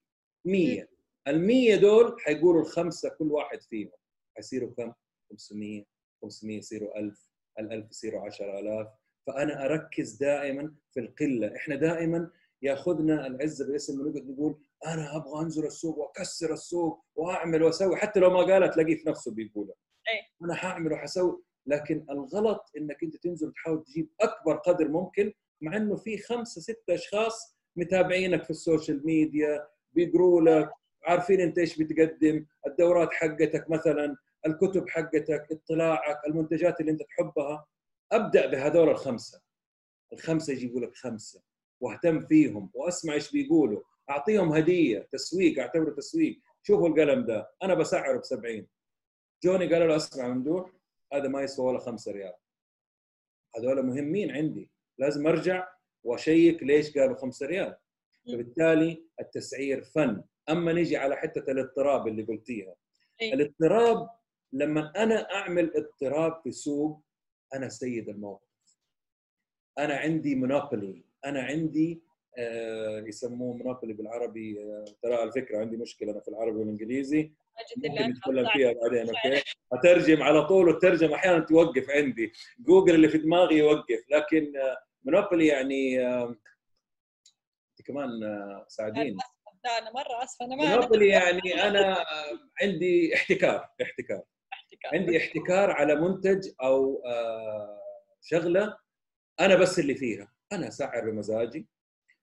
100 ال 100 دول حيقولوا الخمسة كل واحد فيهم. حيصيروا كم؟ 500 500 يصيروا 1000 ال1000 يصيروا 10000 فأنا أركز دائما في القلة. إحنا دائما يأخذنا العزة باسم ونقعد نقول أنا أبغى أنزل السوق وأكسر السوق وأعمل وأسوي. حتى لو ما قالت تلاقيه في نفسه بيقولها. أي. أنا حاعمل وحسوي لكن الغلط إنك أنت تنزل وتحاول تجيب أكبر قدر ممكن مع إنه في خمسة ستة أشخاص متابعينك في ال social media بيقروا لك عارفين أنت إيش بتقدم الدورات حقتك مثلا. الكتب حقتك اطلاعك المنتجات اللي انت تحبها. أبدأ بهذول الخمسة. الخمسة يجيبوا لك خمسة. واهتم فيهم وأسمع إيش بيقولوا. أعطيهم هدية تسويق أعتبره تسويق. شوفوا القلم ده أنا بسعره ب 70 جوني قال له أسمع ممدوح هذا ما يسوى ولا 5 ريال. هذول مهمين عندي. لازم أرجع وأشيك ليش قالوا 5 ريال. فبالتالي التسعير فن. أما نيجي على حتة الاضطراب اللي قلتيها. إيه. الاضطراب لما أنا أعمل اضطراب في سوق أنا سيد الموقف. أنا عندي monopoly أنا عندي آه يسموه monopoly بالعربي آه ترى الفكرة عندي مشكلة أنا في العربي والإنجليزي. ممكن نتكلم فيها بعدين أوكي؟ أترجم على طول والترجمه أحيانا توقف عندي. جوجل اللي في دماغي يوقف لكن monopoly يعني آه، أنت كمان آه، ساعدين لا أنا مرة أسفة أنا ما monopoly يعني أنا عندي احتكار احتكار. عندي احتكار على منتج أو آه، شغلة أنا بس اللي فيها. أنا اسعر بمزاجي.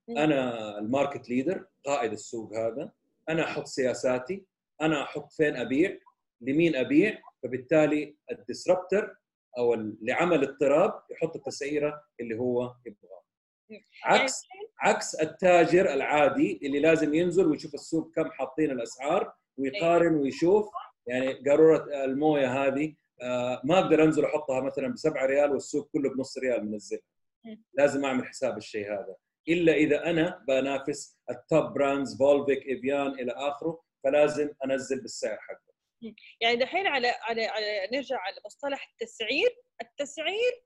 أنا ال market leader قائد السوق هذا. أنا أحط سياساتي. أنا أحط فين أبيع لمين أبيع. فبالتالي ال disruptor أو اللي عمل اضطراب يحط التسعيرة اللي هو يبغاها عكس عكس التاجر العادي اللي لازم ينزل ويشوف السوق كم حاطين الأسعار ويقارن ويشوف يعني قارورة الموية هذه آه، ما أقدر أنزل أحطها مثلا ب 7 ريال والسوق كله بنص ريال منزلها. لازم أعمل حساب الشيء هذا. إلا إذا أنا بنافس ال top brands فولفيك ايفيان إلى آخره فلازم أنزل بالسعر حقه. يعني دحين على على على نرجع على مصطلح التسعير. التسعير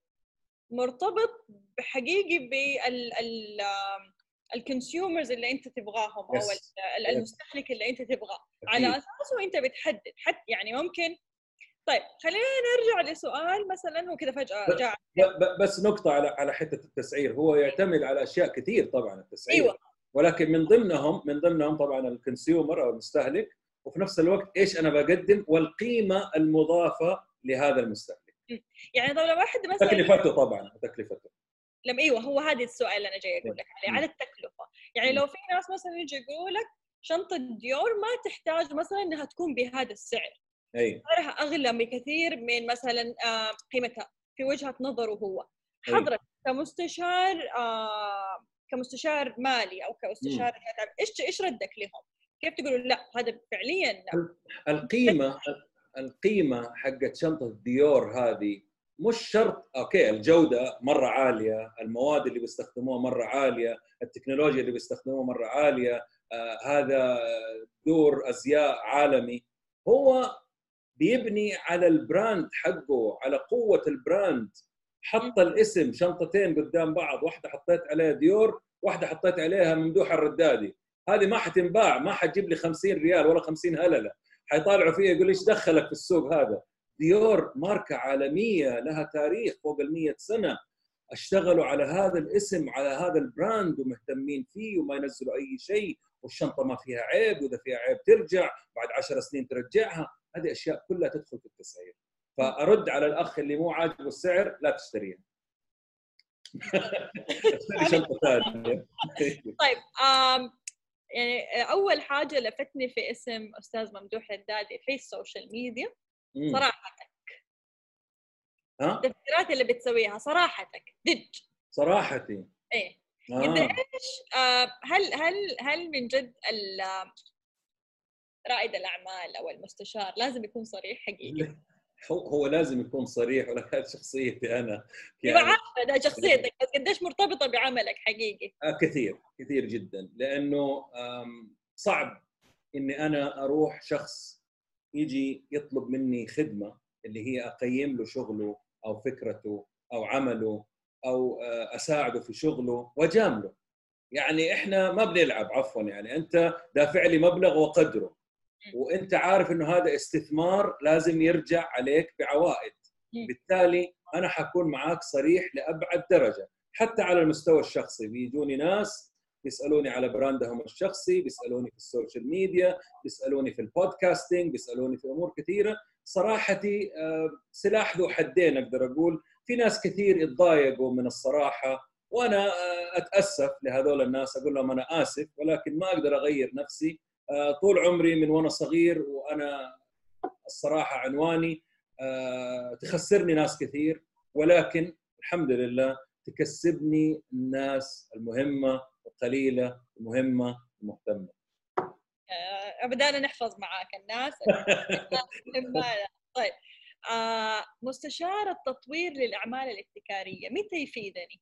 مرتبط بحقيقي بال ال ال consumers اللي أنت تبغاهم أو Yes. المستهلك اللي أنت تبغاه. على. اساسه انت بتحدد. حتى يعني ممكن طيب خلينا نرجع لسؤال مثلا وكذا فجأة ب- جاء. بس نقطة على على حتة التسعير. هو يعتمد على أشياء كثير طبعا التسعير. أيوه. ولكن من ضمنهم من ضمنهم طبعا ال consumer أو المستهلك. وفي نفس الوقت إيش أنا بقدم والقيمة المضافة لهذا المستهلك. يعني لو واحد مثلا تكلفته طبعا تكلفته. لما إيوه هو هذا السؤال اللي أنا جاي أقول لك عليه. على التكلفة يعني. لو في ناس مثلا يجي يقولوا لك شنطة ديور ما تحتاج مثلا إنها تكون بهذا السعر أي سعرها أغلى بكثير من مثلا آه، قيمتها في وجهة نظره هو. حضرتك كمستشار آه، كمستشار مالي أو كمستشار إيش إيش ردك لهم؟ كيف تقولوا لا هذا فعليا لا القيمة القيمة حقت شنطة ديور هذه مش شرط okay الجودة مرة عالية، المواد اللي بيستخدموها مرة عالية، التكنولوجيا اللي بيستخدموها مرة عالية، آه هذا دور أزياء عالمي. هو بيبني على ال brand حقه على قوة ال brand. حط الاسم شنطتين قدام بعض واحدة حطيت عليها ديور واحدة حطيت عليها ممدوح الردادي. هذه ما حتنباع ما حتجيب لي 50 ريال ولا 50 هللة. حيطالعوا فيها يقول إيش دخلك في السوق هذا؟ ديور ماركة عالمية لها تاريخ فوق ال 100 سنة. اشتغلوا على هذا الاسم على هذا ال brand ومهتمين فيه وما ينزلوا أي شيء والشنطة ما فيها عيب وإذا فيها عيب ترجع بعد 10 سنين ترجعها. هذه أشياء كلها تدخل في التسعير. فأرد على الأخ اللي مو عاجبه السعر لا تشتريها. اشتري شنطة ثانية. طيب يعني أول حاجة لفتني في اسم أستاذ ممدوح الردادي في ال social media. مم. صراحتك. ها؟ التفكيرات اللي بتسويها صراحتك دج صراحتي؟ إيه. آه. قديش آه، هل هل هل من جد ال- رائد الأعمال أو المستشار لازم يكون صريح حقيقي؟ [laughs] هو هو لازم يكون صريح ولا هذه شخصيتي أنا يعني عارفة ده شخصيتك بس قديش مرتبطة بعملك حقيقي؟ آه، كثير كثير جدا لأنه صعب إني أنا أروح شخص يجي يطلب مني خدمة اللي هي أقيم له شغله أو فكرته أو عمله أو آه، أساعده في شغله واجامله يعني إحنا ما بنلعب عفوا يعني أنت دافع لي مبلغ وقدره. وأنت عارف إنه هذا استثمار لازم يرجع عليك بعوائد. بالتالي أنا حكون معاك صريح لأبعد درجة. حتى على المستوى الشخصي بيجوني ناس بيسألوني على brand هم الشخصي بيسألوني في ال social media بيسألوني في ال podcasting بيسألوني في أمور كثيرة. صراحتي آه، سلاح ذو حدين أقدر أقول. في ناس كثير يتضايقوا من الصراحة وأنا آه، أتأسف لهذول الناس أقول لهم أنا آسف ولكن ما أقدر أغير نفسي. آه، طول عمري من وأنا صغير وأنا الصراحة عنواني تخسرني ناس كثير ولكن الحمد لله تكسبني الناس المهمة القليله المهمه المهتمه آه، بدأنا نحفظ معاك الناس. [laughs] طيب. آه، مستشار التطوير للأعمال الابتكارية متى يفيدني؟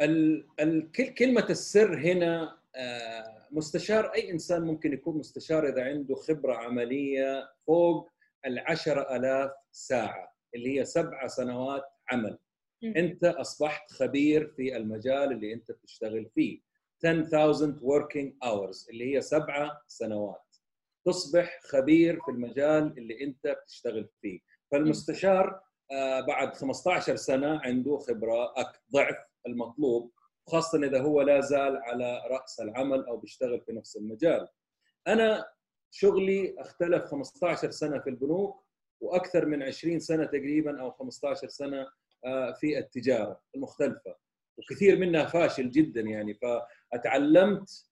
ال ال كلمة السر هنا آه، مستشار أي إنسان ممكن يكون مستشار إذا عنده خبرة عملية فوق العشرة ألاف ساعة اللي هي سبع سنوات عمل. م. أنت أصبحت خبير في المجال اللي أنت بتشتغل فيه. 10,000 working hours اللي هي سبعة سنوات. تصبح خبير في المجال اللي أنت بتشتغل فيه. فالمستشار آه، بعد 15 سنة عنده خبرة أك- ضعف المطلوب خاصة إذا هو لا زال على رأس العمل أو بيشتغل في نفس المجال. أنا شغلي اختلف 15 سنة في البنوك وأكثر من 20 سنة تقريبا أو 15 سنة آه، في التجارة المختلفة وكثير منها فاشل جدا يعني. فأتعلمت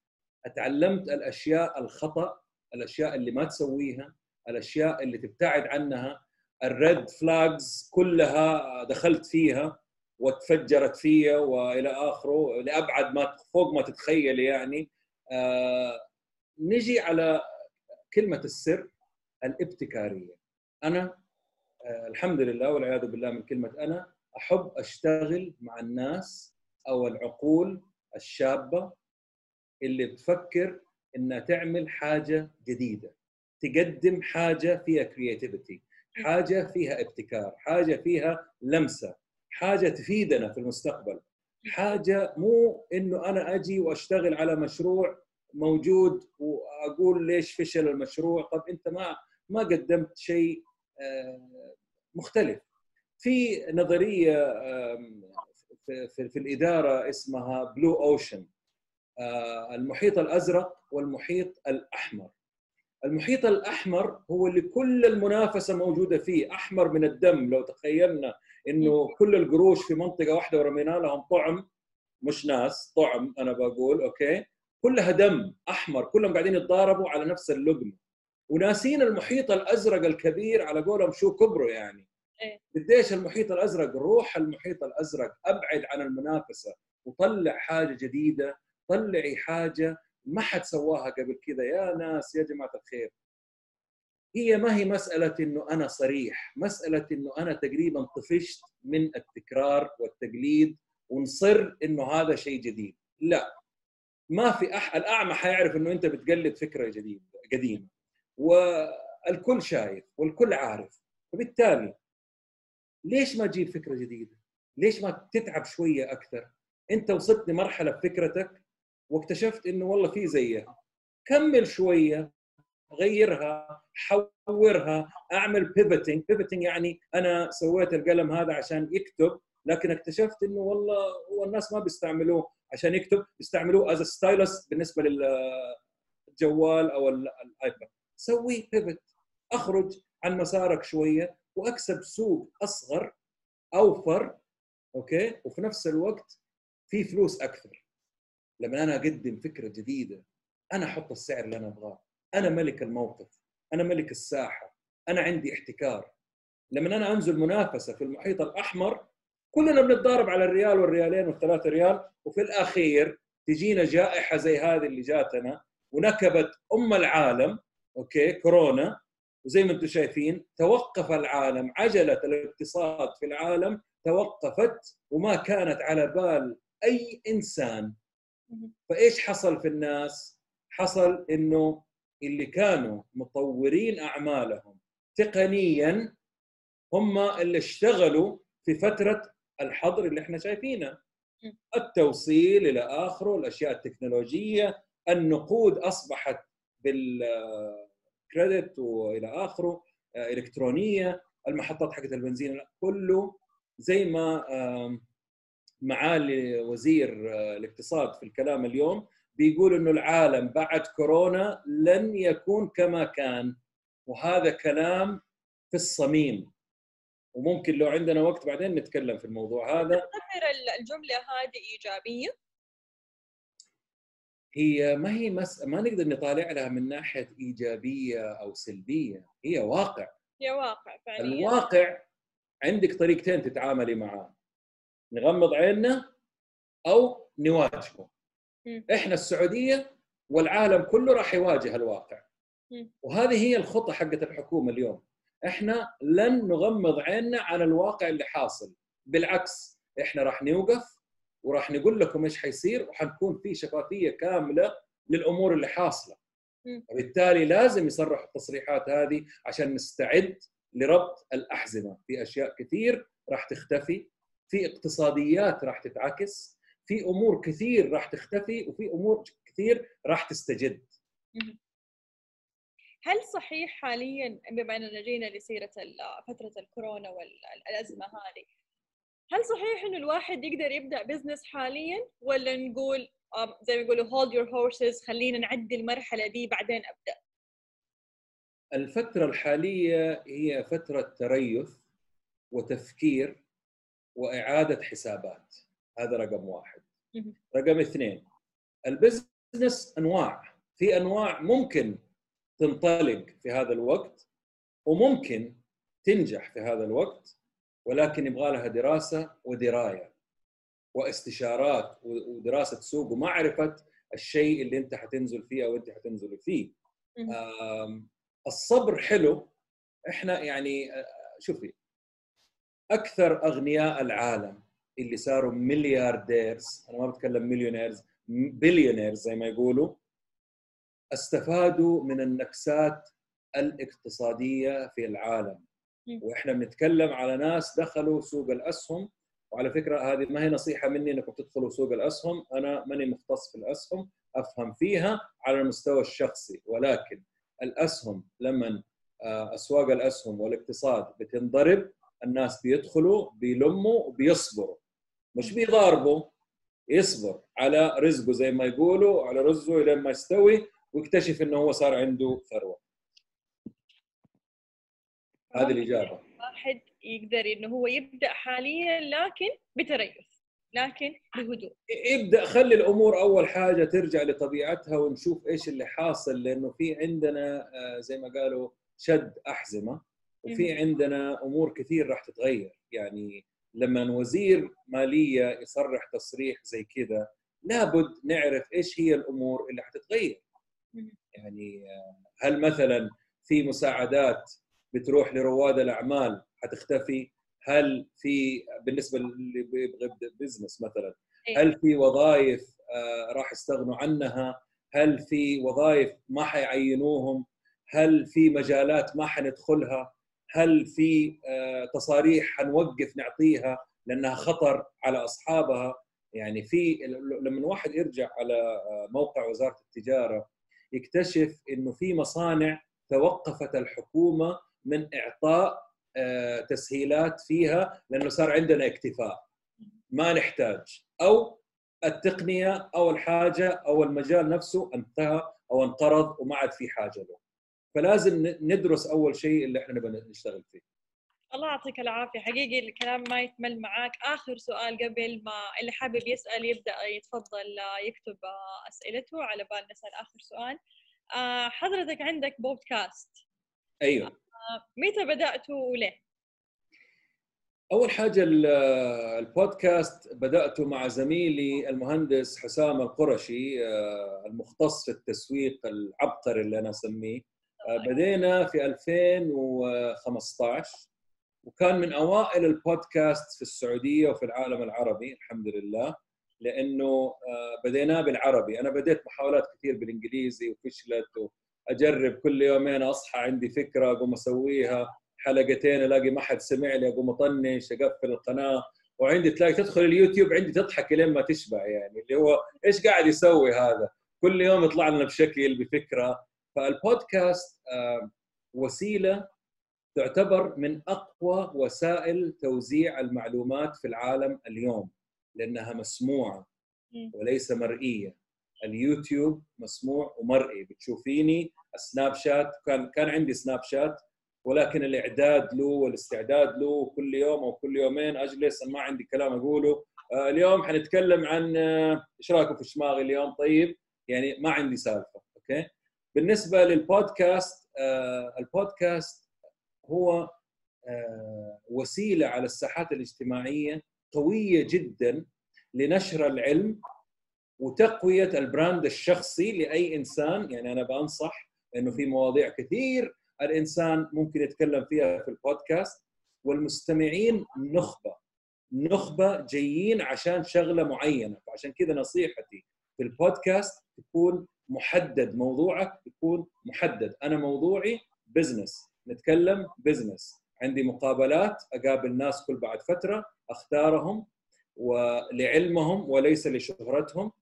أتعلمت الأشياء الخطأ الأشياء اللي ما تسويها الأشياء اللي تبتعد عنها الريد فلاجز كلها دخلت فيها وتفجرت فيها وإلى آخره لأبعد ما فوق ما تتخيل يعني. آه نجي على كلمة السر الابتكارية. أنا آه الحمد لله والعياذ بالله من كلمة أنا أحب أشتغل مع الناس أو العقول الشابة اللي بتفكر إنها تعمل حاجة جديدة تقدم حاجة فيها كرياتيفيتي حاجة فيها ابتكار حاجة فيها لمسة حاجة تفيدنا في المستقبل. حاجة مو إنه أنا أجي وأشتغل على مشروع موجود وأقول ليش فشل المشروع؟ طب أنت ما ما قدمت شيء آه، مختلف. في نظرية في, الإدارة اسمها بلو اوشن المحيط الأزرق والمحيط الأحمر. المحيط الأحمر هو اللي كل المنافسة موجودة فيه. أحمر من الدم لو تخيلنا إنه كل القروش في منطقة واحدة ورمينا لهم طعم مش ناس طعم أنا بقول أوكي؟ كلها دم أحمر كلهم قاعدين يتضاربوا على نفس اللقمة. وناسين المحيط الأزرق الكبير على قولهم شو كبره يعني. قديش المحيط الأزرق؟ روح المحيط الأزرق. أبعد عن المنافسة. وطلع حاجة جديدة. طلعي حاجة ما حد سواها قبل كذا. يا ناس يا جماعة الخير. هي ما هي مسألة إنه أنا صريح. مسألة إنه أنا تقريبا طفشت من التكرار والتقليد ونصر إنه هذا شيء جديد. لا. ما في أح... الأعمى حيعرف إنه أنت بتقلد فكرة جديدة قديمة. والكل شايف والكل عارف. فبالتالي ليش ما تجيب فكرة جديدة؟ ليش ما تتعب شوية أكثر؟ أنت وصلت لمرحله بفكرتك واكتشفت إنه والله في زيها. كمل شوية غيرها حورها أعمل pivoting pivoting يعني أنا سويت القلم هذا عشان يكتب لكن اكتشفت إنه والله هو الناس ما بيستعملوه. عشان يكتب بيستعملوه as stylus بالنسبة للجوال أو ال- الايباد سوي pivot أخرج عن مسارك شوية. وأكسب سوق أصغر أوفر okay؟ وفي نفس الوقت في فلوس أكثر. لما أنا أقدم فكرة جديدة أنا أحط السعر اللي أنا أبغاه. أنا ملك الموقف أنا ملك الساحة أنا عندي احتكار. لما أنا أنزل منافسة في المحيط الأحمر كلنا بنتضارب على الريال والريالين والثلاثة ريال وفي الأخير تجينا جائحة زي هذه اللي جاتنا ونكبت أم العالم أوكي؟ كورونا وزي ما أنتم شايفين توقف العالم عجلة الاقتصاد في العالم توقفت وما كانت على بال أي إنسان فإيش حصل في الناس؟ حصل إنه اللي كانوا مطورين أعمالهم تقنيا هم اللي اشتغلوا في فترة الحظر اللي إحنا شايفينه التوصيل إلى آخره الأشياء التكنولوجية النقود أصبحت بالكريدت وإلى آخره إلكترونية المحطات حقت البنزين كله زي ما معالي وزير آه، الاقتصاد في الكلام اليوم بيقول إنه العالم بعد كورونا لن يكون كما كان. وهذا كلام في الصميم. وممكن لو عندنا وقت بعدين نتكلم في الموضوع هذا. تعتبر الجملة هذه إيجابية؟ هي ما هي مس... ما نقدر نطالع لها من ناحية إيجابية أو سلبية هي واقع. هي واقع فعليا. الواقع عندك طريقتين تتعاملي معاه نغمض عيننا أو نواجهه. مم. إحنا السعودية والعالم كله راح يواجه الواقع. مم. وهذه هي الخطة حقت الحكومة اليوم. إحنا لن نغمض عيننا على الواقع اللي حاصل. بالعكس إحنا راح نوقف وراح نقول لكم إيش حيصير وحنكون في شفافية كاملة للأمور اللي حاصلة. وبالتالي لازم يصرحوا التصريحات هذه عشان نستعد لربط الأحزمة في أشياء كثير راح تختفي في اقتصاديات راح تتعكس في أمور كثير راح تختفي وفي أمور كثير راح تستجد. هل صحيح حاليا بما إننا جينا لسيرة فترة الكورونا والأزمة هذه هل صحيح إنه الواحد يقدر يبدأ بزنس حاليا؟ ولا نقول زي ما يقولوا hold your horses خلينا نعدي المرحلة دي بعدين أبدأ؟ الفترة الحالية هي فترة تريث وتفكير وإعادة حسابات. هذا رقم واحد. رقم اثنين البزنس أنواع. في أنواع ممكن تنطلق في هذا الوقت وممكن تنجح في هذا الوقت. ولكن يبغى لها دراسة ودراية واستشارات ودراسة سوق ومعرفة الشيء اللي انت حتنزل فيه أو انت حتنزل فيه. الصبر حلو إحنا يعني آه، شوفي أكثر أغنياء العالم اللي صاروا مليارديرز أنا ما بتكلم millionaires billionaires زي ما يقولوا استفادوا من النكسات الاقتصادية في العالم. وإحنا بنتكلم على ناس دخلوا سوق الأسهم. وعلى فكرة هذه ما هي نصيحة مني إنكم تدخلوا سوق الأسهم. أنا ماني مختص في الأسهم أفهم فيها على المستوى الشخصي. ولكن الأسهم لما آه، أسواق الأسهم والاقتصاد بتنضرب الناس بيدخلوا بيلموا وبيصبروا مش بيضاربوا يصبر على رزقه زي ما يقولوا على رزقه لين ما يستوي ويكتشف إنه هو صار عنده ثروة. هذه الإجابة واحد يقدر إنه هو يبدأ حاليا لكن بتريث لكن بهدوء ابدأ خلي الأمور أول حاجة ترجع لطبيعتها ونشوف إيش اللي حاصل لأنه في عندنا آه، زي ما قالوا شد أحزمة وفي. عندنا أمور كثير راح تتغير يعني لما وزير مالية يصرح تصريح زي كذا لابد نعرف إيش هي الأمور اللي حتتغير. يعني آه، هل مثلا في مساعدات بتروح لرواد الأعمال حتختفي؟ هل في بالنسبة اللي بيبغى يبدا بزنس مثلا إيه. هل في وظائف آه، راح يستغنوا عنها؟ هل في وظائف ما حيعينوهم؟ هل في مجالات ما حندخلها؟ هل في آه، تصاريح حنوقف نعطيها لأنها خطر على أصحابها؟ يعني في لما الواحد يرجع على آه، موقع وزارة التجارة يكتشف إنه في مصانع توقفت الحكومة من إعطاء آه، تسهيلات فيها لأنه صار عندنا اكتفاء. ما نحتاج. أو التقنية أو الحاجة أو المجال نفسه انتهى أو انقرض وما عاد في حاجة له. فلازم ندرس أول شيء اللي إحنا نبغى نشتغل فيه. الله يعطيك العافية. حقيقي الكلام ما يتمل معاك. آخر سؤال قبل ما اللي حابب يسأل يبدأ يتفضل آه، يكتب آه، أسئلته على بال نسأل آخر سؤال. حضرتك عندك بودكاست آه، متى بدأته وليه؟ أول حاجة ال- البودكاست بدأته مع زميلي المهندس حسام القرشي آه، المختص في التسويق العبقري اللي أنا أسميه. آه، بدينا في 2015 وكان من أوائل البودكاست في السعودية وفي العالم العربي الحمد لله لأنه آه، بديناه بالعربي. أنا بديت محاولات كثير بالإنجليزي وفشلت واجرب كل يومين أصحى عندي فكرة أقوم أسويها. حلقتين ألاقي ما حد سمع لي أقوم أطنش أقفل القناة. وعندي تلاقي تدخل اليوتيوب عندي تضحك لين ما تشبع يعني. اللي هو إيش قاعد يسوي هذا؟ كل يوم يطلع لنا بشكل بفكرة. فالبودكاست آه، وسيلة تعتبر من أقوى وسائل توزيع المعلومات في العالم اليوم لأنها مسموعة. وليس مرئية. اليوتيوب مسموع ومرئي. بتشوفيني السناب شات. كان كان عندي سناب شات ولكن الإعداد له والاستعداد له كل يوم أو كل يومين. أجلس ما عندي كلام أقوله. آه، اليوم حنتكلم عن آه، إيش رأيكم في الشماغ اليوم؟ طيب يعني ما عندي سالفة okay؟ بالنسبة للبودكاست آه، البودكاست هو وسيلة على الساحات الاجتماعية قوية جدا لنشر العلم وتقوية ال brand الشخصي لأي إنسان. يعني أنا بنصح انه في مواضيع كثير الإنسان ممكن يتكلم فيها في البودكاست. والمستمعين نخبة نخبة جايين عشان شغلة معينة. فعشان كذا نصيحتي في البودكاست تكون محدد موضوعك يكون محدد. أنا موضوعي business نتكلم business عندي مقابلات أقابل ناس كل بعد فترة أختارهم ولعلمهم وليس لشهرتهم.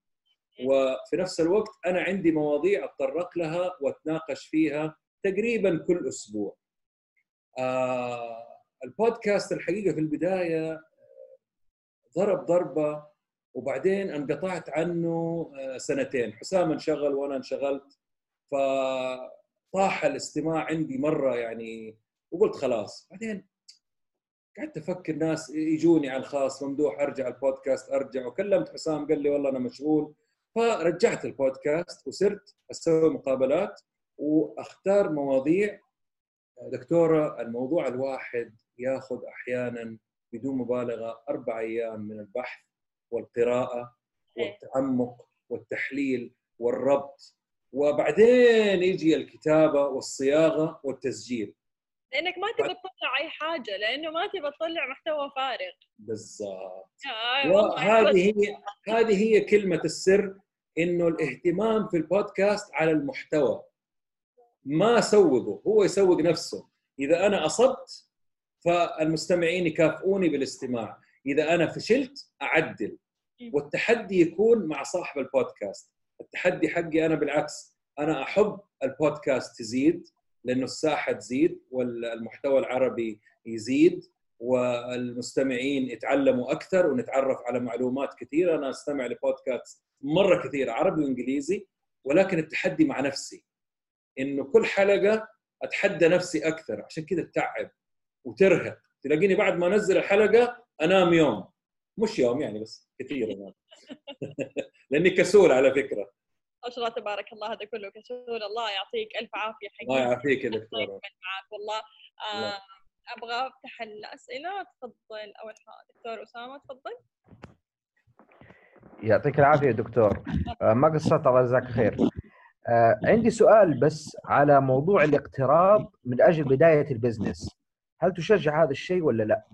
وفي نفس الوقت أنا عندي مواضيع أتطرق لها وأتناقش فيها تقريبا كل أسبوع. آه البودكاست الحقيقة في البداية آه، ضرب ضربة وبعدين انقطعت عنه آه، سنتين، حسام انشغل وأنا انشغلت فطاح الاستماع عندي مرة يعني وقلت خلاص. بعدين قعدت أفكر ناس يجوني على الخاص ممدوح أرجع البودكاست أرجع. وكلمت حسام قال لي والله أنا مشغول. فرجعت البودكاست وصرت أسوي مقابلات وأختار مواضيع. دكتورة الموضوع الواحد ياخذ أحيانا بدون مبالغة أربع أيام من البحث والقراءة والتعمق والتحليل والربط. وبعدين يجي الكتابة والصياغة والتسجيل. لأنك ما تبى تطلع أي حاجة لأنه ما تبى تطلع محتوى فارغ. بالضبط. وهذه هي هذه هي كلمة السر إنه الاهتمام في البودكاست على المحتوى. ما اسوقه هو يسوق نفسه. إذا أنا أصبت فالمستمعين يكافئوني بالاستماع. إذا أنا فشلت أعدل. والتحدي يكون مع صاحب البودكاست. التحدي حقي أنا بالعكس أنا أحب البودكاست تزيد. لأنه الساحة تزيد والمحتوى العربي يزيد والمستمعين يتعلموا أكثر ونتعرف على معلومات كثيرة. أنا أستمع لبودكاست مرة كثير عربي وإنجليزي ولكن التحدي مع نفسي إنه كل حلقة أتحدى نفسي أكثر عشان كذا تتعب وترهق. تلاقيني بعد ما أنزل الحلقة أنام يوم. مش يوم يعني بس كثير انام [laughs] لأني كسول على فكرة. ما شاء الله تبارك الله هذا كله كسول الله يعطيك ألف عافية حقيقي الله يعافيك يا دكتورة. والله. آه أبغى أفتح الأسئلة تفضل. أول حاجة دكتور أسامة تفضل. يعطيك العافية دكتور. آه ما قصرت الله يجزاك خير. آه عندي سؤال بس على موضوع الاقتراض من أجل بداية ال business. هل تشجع هذا الشيء ولا لا؟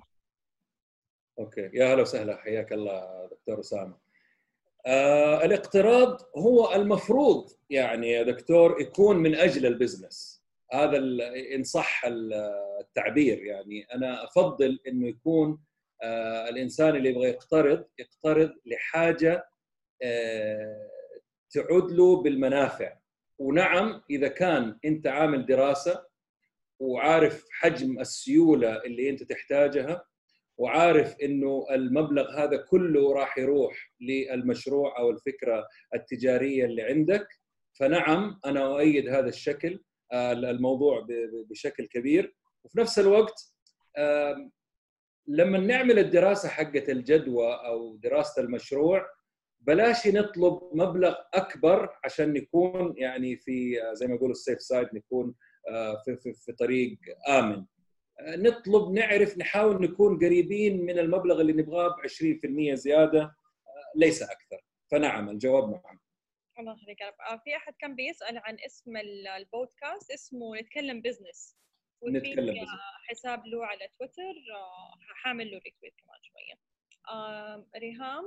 okay. يا هلا وسهلا. حياك الله دكتور أسامة. آه الاقتراض هو المفروض يعني يا دكتور يكون من أجل ال business. هذا إن صح التعبير يعني. أنا أفضل إنه يكون آه الإنسان اللي يبغى يقترض يقترض لحاجة آه تعود له بالمنافع. ونعم إذا كان أنت عامل دراسة وعارف حجم السيولة اللي أنت تحتاجها وعارف إنه المبلغ هذا كله راح يروح للمشروع أو الفكرة التجارية اللي عندك. فنعم أنا أؤيد هذا الشكل آه، الموضوع بشكل كبير. وفي نفس الوقت لما نعمل الدراسة حقت الجدوى أو دراسة المشروع بلاش نطلب مبلغ أكبر عشان نكون يعني في آه، زي ما يقولوا السيف سايد نكون آه، في, في, في طريق آمن. نطلب نعرف نحاول نكون قريبين من المبلغ اللي نبغاه ب 20% زيادة ليس أكثر. فنعم الجواب نعم. الله يخليك يا رب. في أحد كان بيسأل عن اسم البودكاست اسمه نتكلم business. نتكلم business حساب له على تويتر حأعمل له retweet كمان شوية. ريهام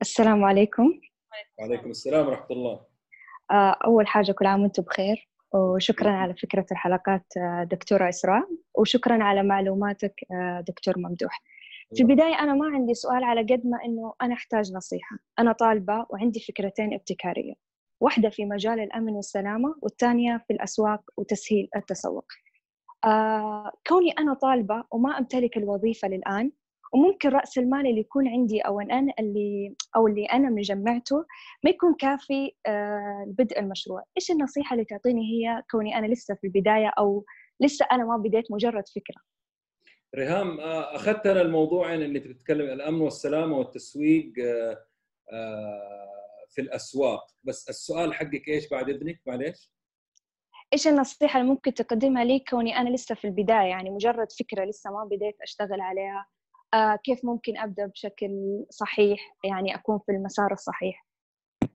السلام عليكم. وعليكم السلام ورحمة الله. آه، أول حاجة كل عام وأنتم بخير. وشكرا على فكرة الحلقات آه، دكتورة إسراء وشكرا على معلوماتك آه، دكتور ممدوح. في البداية أنا ما عندي سؤال على قد ما أنه أنا أحتاج نصيحة. أنا طالبة وعندي فكرتين ابتكارية واحدة في مجال الأمن والسلامة والثانية في الأسواق وتسهيل التسوق. آه كوني أنا طالبة وما أمتلك الوظيفة للآن وممكن رأس المال اللي يكون عندي أو أنا اللي أو اللي أنا مجمعته ما يكون كافي آه، لبدء المشروع. إيش النصيحة اللي تعطيني هي كوني أنا لسه في البداية أو لسه أنا ما بديت مجرد فكرة؟ ريهام آه، أخذت أنا الموضوعين اللي بتتكلم الأمن والسلامة والتسويق آه، في الأسواق. بس السؤال حقك إيش بعد إذنك؟ معليش. إيش النصيحة اللي ممكن تقدمها لي كوني أنا لسه في البداية؟ يعني مجرد فكرة لسه ما بديت أشتغل عليها. كيف ممكن أبدأ بشكل صحيح؟ يعني أكون في المسار الصحيح.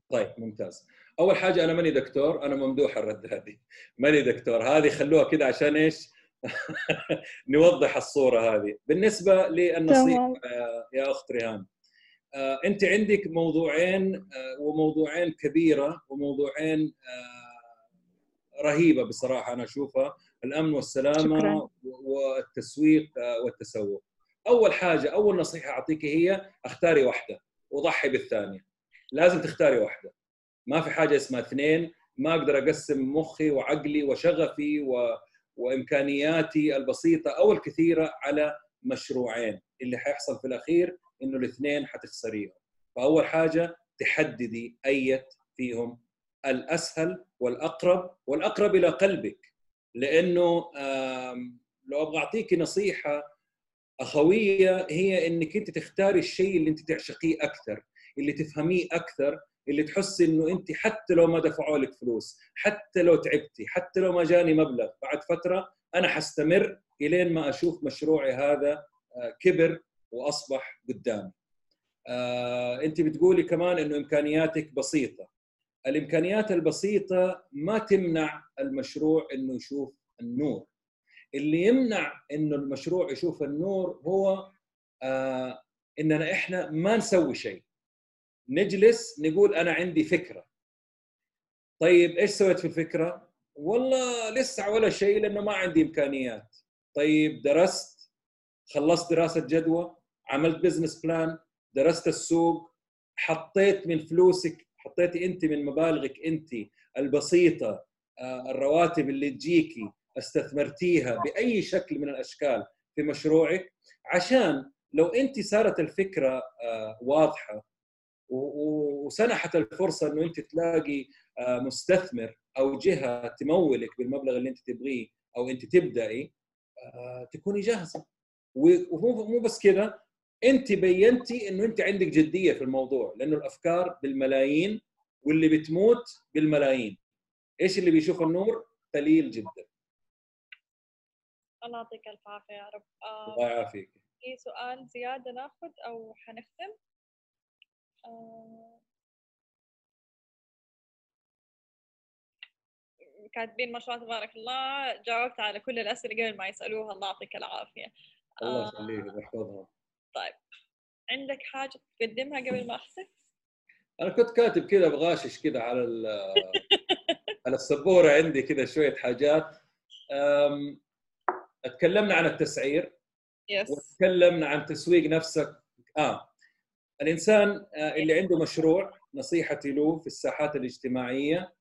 طيب ممتاز. أول حاجة أنا ماني دكتور أنا ممدوح الرد هذه. ماني دكتور هذه خلوها كده عشان إيش؟ [laughs] نوضح الصورة هذه. بالنسبة للنصيحة آه، يا أخت ريهام آه، أنت عندك موضوعين آه، وموضوعين كبيرة وموضوعين رهيبة بصراحة أنا أشوفها الأمن والسلامة شكراً. والتسويق والتسوق. أول حاجة أول نصيحة أعطيك هي اختاري واحدة وضحي بالثانية. لازم تختاري واحدة. ما في حاجة اسمها اثنين. ما أقدر أقسم مخي وعقلي وشغفي و... وإمكانياتي البسيطة أو الكثيرة على مشروعين. اللي حيحصل في الأخير إنه الاثنين حتخسريهم. فأول حاجة تحددي أية فيهم الأسهل والأقرب والأقرب إلى قلبك. لأنه لو أبغى اعطيك نصيحة أخوية هي إنك أنت تختاري الشيء اللي أنت تعشقيه أكثر اللي تفهميه أكثر اللي تحسي إنه أنت حتى لو ما دفعوا لك فلوس حتى لو تعبتي حتى لو ما جاني مبلغ بعد فترة أنا حستمر إلين ما أشوف مشروعي هذا كبر وأصبح قدامي. آه، أنت بتقولي كمان إنه إمكانياتك بسيطة. الإمكانيات البسيطة ما تمنع المشروع إنه يشوف النور. اللي يمنع إنه المشروع يشوف النور هو آه إننا إحنا ما نسوي شيء. نجلس نقول أنا عندي فكرة. طيب إيش سويت في الفكرة؟ والله لسه ولا شيء لأنه ما عندي إمكانيات. طيب درست خلصت دراسة جدوى عملت business plan درست السوق حطيت من فلوسك حطيتي أنت من مبالغك أنت البسيطة آه، الرواتب اللي تجيكي استثمرتيها بأي شكل من الأشكال في مشروعك عشان لو أنت صارت الفكرة آه، واضحة وسنحت الفرصة إنه أنت تلاقي آه، مستثمر أو جهة تمولك بالمبلغ اللي أنت تبغيه أو أنت تبدأي تكوني جاهزة. ومو مو بس كذا أنت بينتي إنه أنت عندك جدية في الموضوع لأنه الأفكار بالملايين واللي بتموت بالملايين. إيش اللي بيشوف النور؟ قليل جدا. الله يعطيك ألف عافية يا رب. آه الله يعافيك. في سؤال زيادة ناخذ أو حنختم؟ آه كاتبين ما شاء الله تبارك الله جاوبت على كل الأسئلة قبل ما يسألوها الله يعطيك العافية. الله يخليك ويحفظها طيب. عندك حاجة تقدمها قبل ما اختم أنا كنت كاتب كذا بغاشش كذا على [laughs] على السبورة عندي كذا شوية حاجات. تكلمنا عن التسعير يس وتكلمنا عن تسويق نفسك. آه. الإنسان آه، اللي عنده مشروع نصيحتي له في الساحات الاجتماعية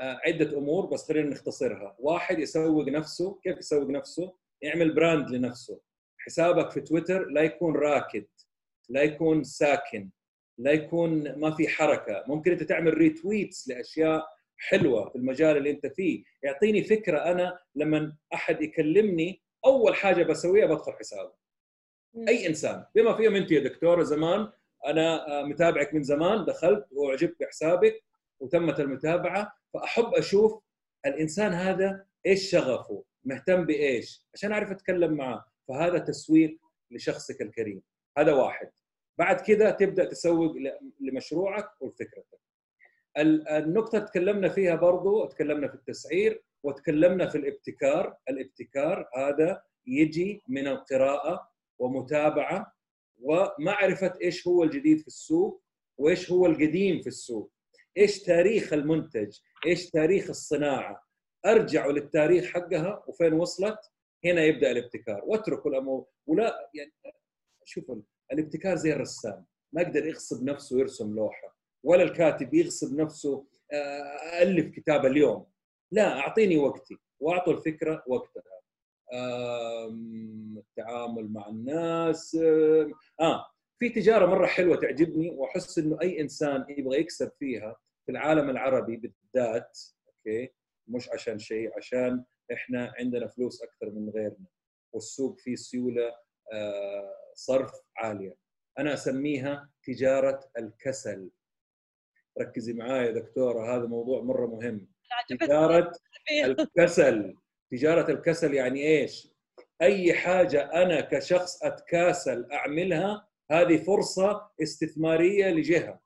آه، عدة أمور بس خلينا نختصرها. واحد يسوق نفسه. كيف يسوق نفسه؟ يعمل brand لنفسه. حسابك في تويتر لا يكون راكد لا يكون ساكن لا يكون ما في حركة. ممكن أنت تعمل retweets لأشياء حلوة في المجال اللي أنت فيه. يعطيني فكرة أنا لما أحد يكلمني أول حاجة بسويها بدخل حسابه أي إنسان بما فيهم أنت يا دكتوره زمان أنا آه، متابعك من زمان دخلت وأعجبت بحسابك وتمت المتابعة فأحب أشوف الإنسان هذا إيش شغفه مهتم بإيش عشان أعرف أتكلم معاه. فهذا تسويق لشخصك الكريم. هذا واحد. بعد كذا تبدأ تسوق لمشروعك ولفكرتك. النقطة تكلمنا فيها برضو تكلمنا في التسعير وتكلمنا في الابتكار. الابتكار هذا يجي من القراءة ومتابعة ومعرفة إيش هو الجديد في السوق وإيش هو القديم في السوق. إيش تاريخ المنتج؟ إيش تاريخ الصناعة؟ أرجعوا للتاريخ حقها وفين وصلت؟ هنا يبدأ الابتكار. واتركوا الأمور ولا يعني شوفوا الابتكار زي الرسام. ما يقدر يغصب نفسه ويرسم لوحة. ولا الكاتب يغصب نفسه آه، ألف كتاب اليوم. لا أعطيني وقتي وأعطوا الفكرة وقتها. التعامل مع الناس آه في تجارة مرة حلوة تعجبني وأحس إنه أي إنسان يبغى يكسب فيها في العالم العربي بالذات أوكي مش عشان شيء عشان إحنا عندنا فلوس أكثر من غيرنا والسوق فيه سيولة آه، صرف عالية. أنا أسميها تجارة الكسل. ركزي معايا دكتورة هذا موضوع مرة مهم. تجارة الكسل تجارة الكسل يعني إيش؟ أي حاجة أنا كشخص أتكاسل أعملها هذه فرصة استثمارية لجهة.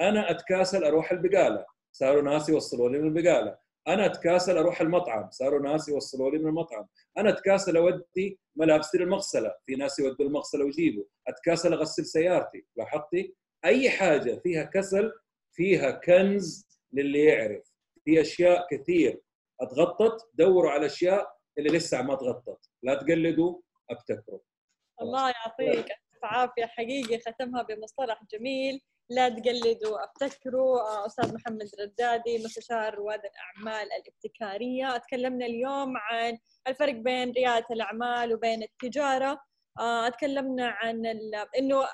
أنا أتكاسل أروح البقالة صاروا ناس يوصلوا لي من البقالة. أنا أتكاسل أروح المطعم صاروا ناس يوصلوا لي من المطعم. أنا أتكاسل أودي ملابسي للمغسلة في ناس يودوا المغسلة ويجيبوا. أتكاسل أغسل سيارتي لاحظتي؟ أي حاجة فيها كسل فيها كنز للي يعرف. في أشياء كثير أتغطت دوروا على أشياء اللي لسه ما تغطت. لا تقلدوا أبتكروا. الله يعطيك ألف عافية. حقيقي ختمها بمصطلح جميل. لا تقلدوا أبتكروا. آه، أستاذ محمد ردادي مستشار رواد الأعمال الابتكارية. تكلمنا اليوم عن الفرق بين ريادة الأعمال وبين التجارة. آه، تكلمنا عن إنه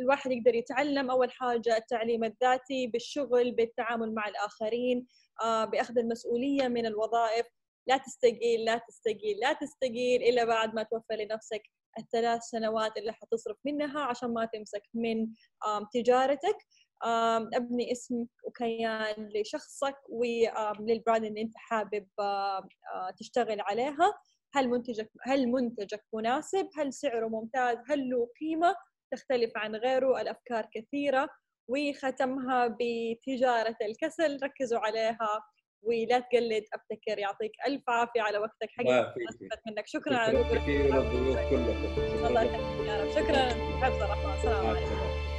الواحد يقدر يتعلم أول حاجة التعليم الذاتي بالشغل بالتعامل مع الآخرين آه، بأخذ المسؤولية من الوظائف. لا تستقيل لا تستقيل لا تستقيل إلا بعد ما توفر لنفسك الثلاث سنوات اللي حتصرف منها عشان ما تمسك من تجارتك. أبني اسم وكيان لشخصك وللبراند اللي أنت حابب تشتغل عليها. هل منتجك هل منتجك مناسب؟ هل سعره ممتاز؟ هل له قيمة؟ تختلف عن غيره الأفكار كثيرة وختمها بتجارة الكسل ركزوا عليها ولا تقلد أبتكر يعطيك ألف عافية على وقتك حقيقة منك. شكرا على كلكم. الله يخليك يا رب. شكرا. حفظ الرحمن. السلام عليكم.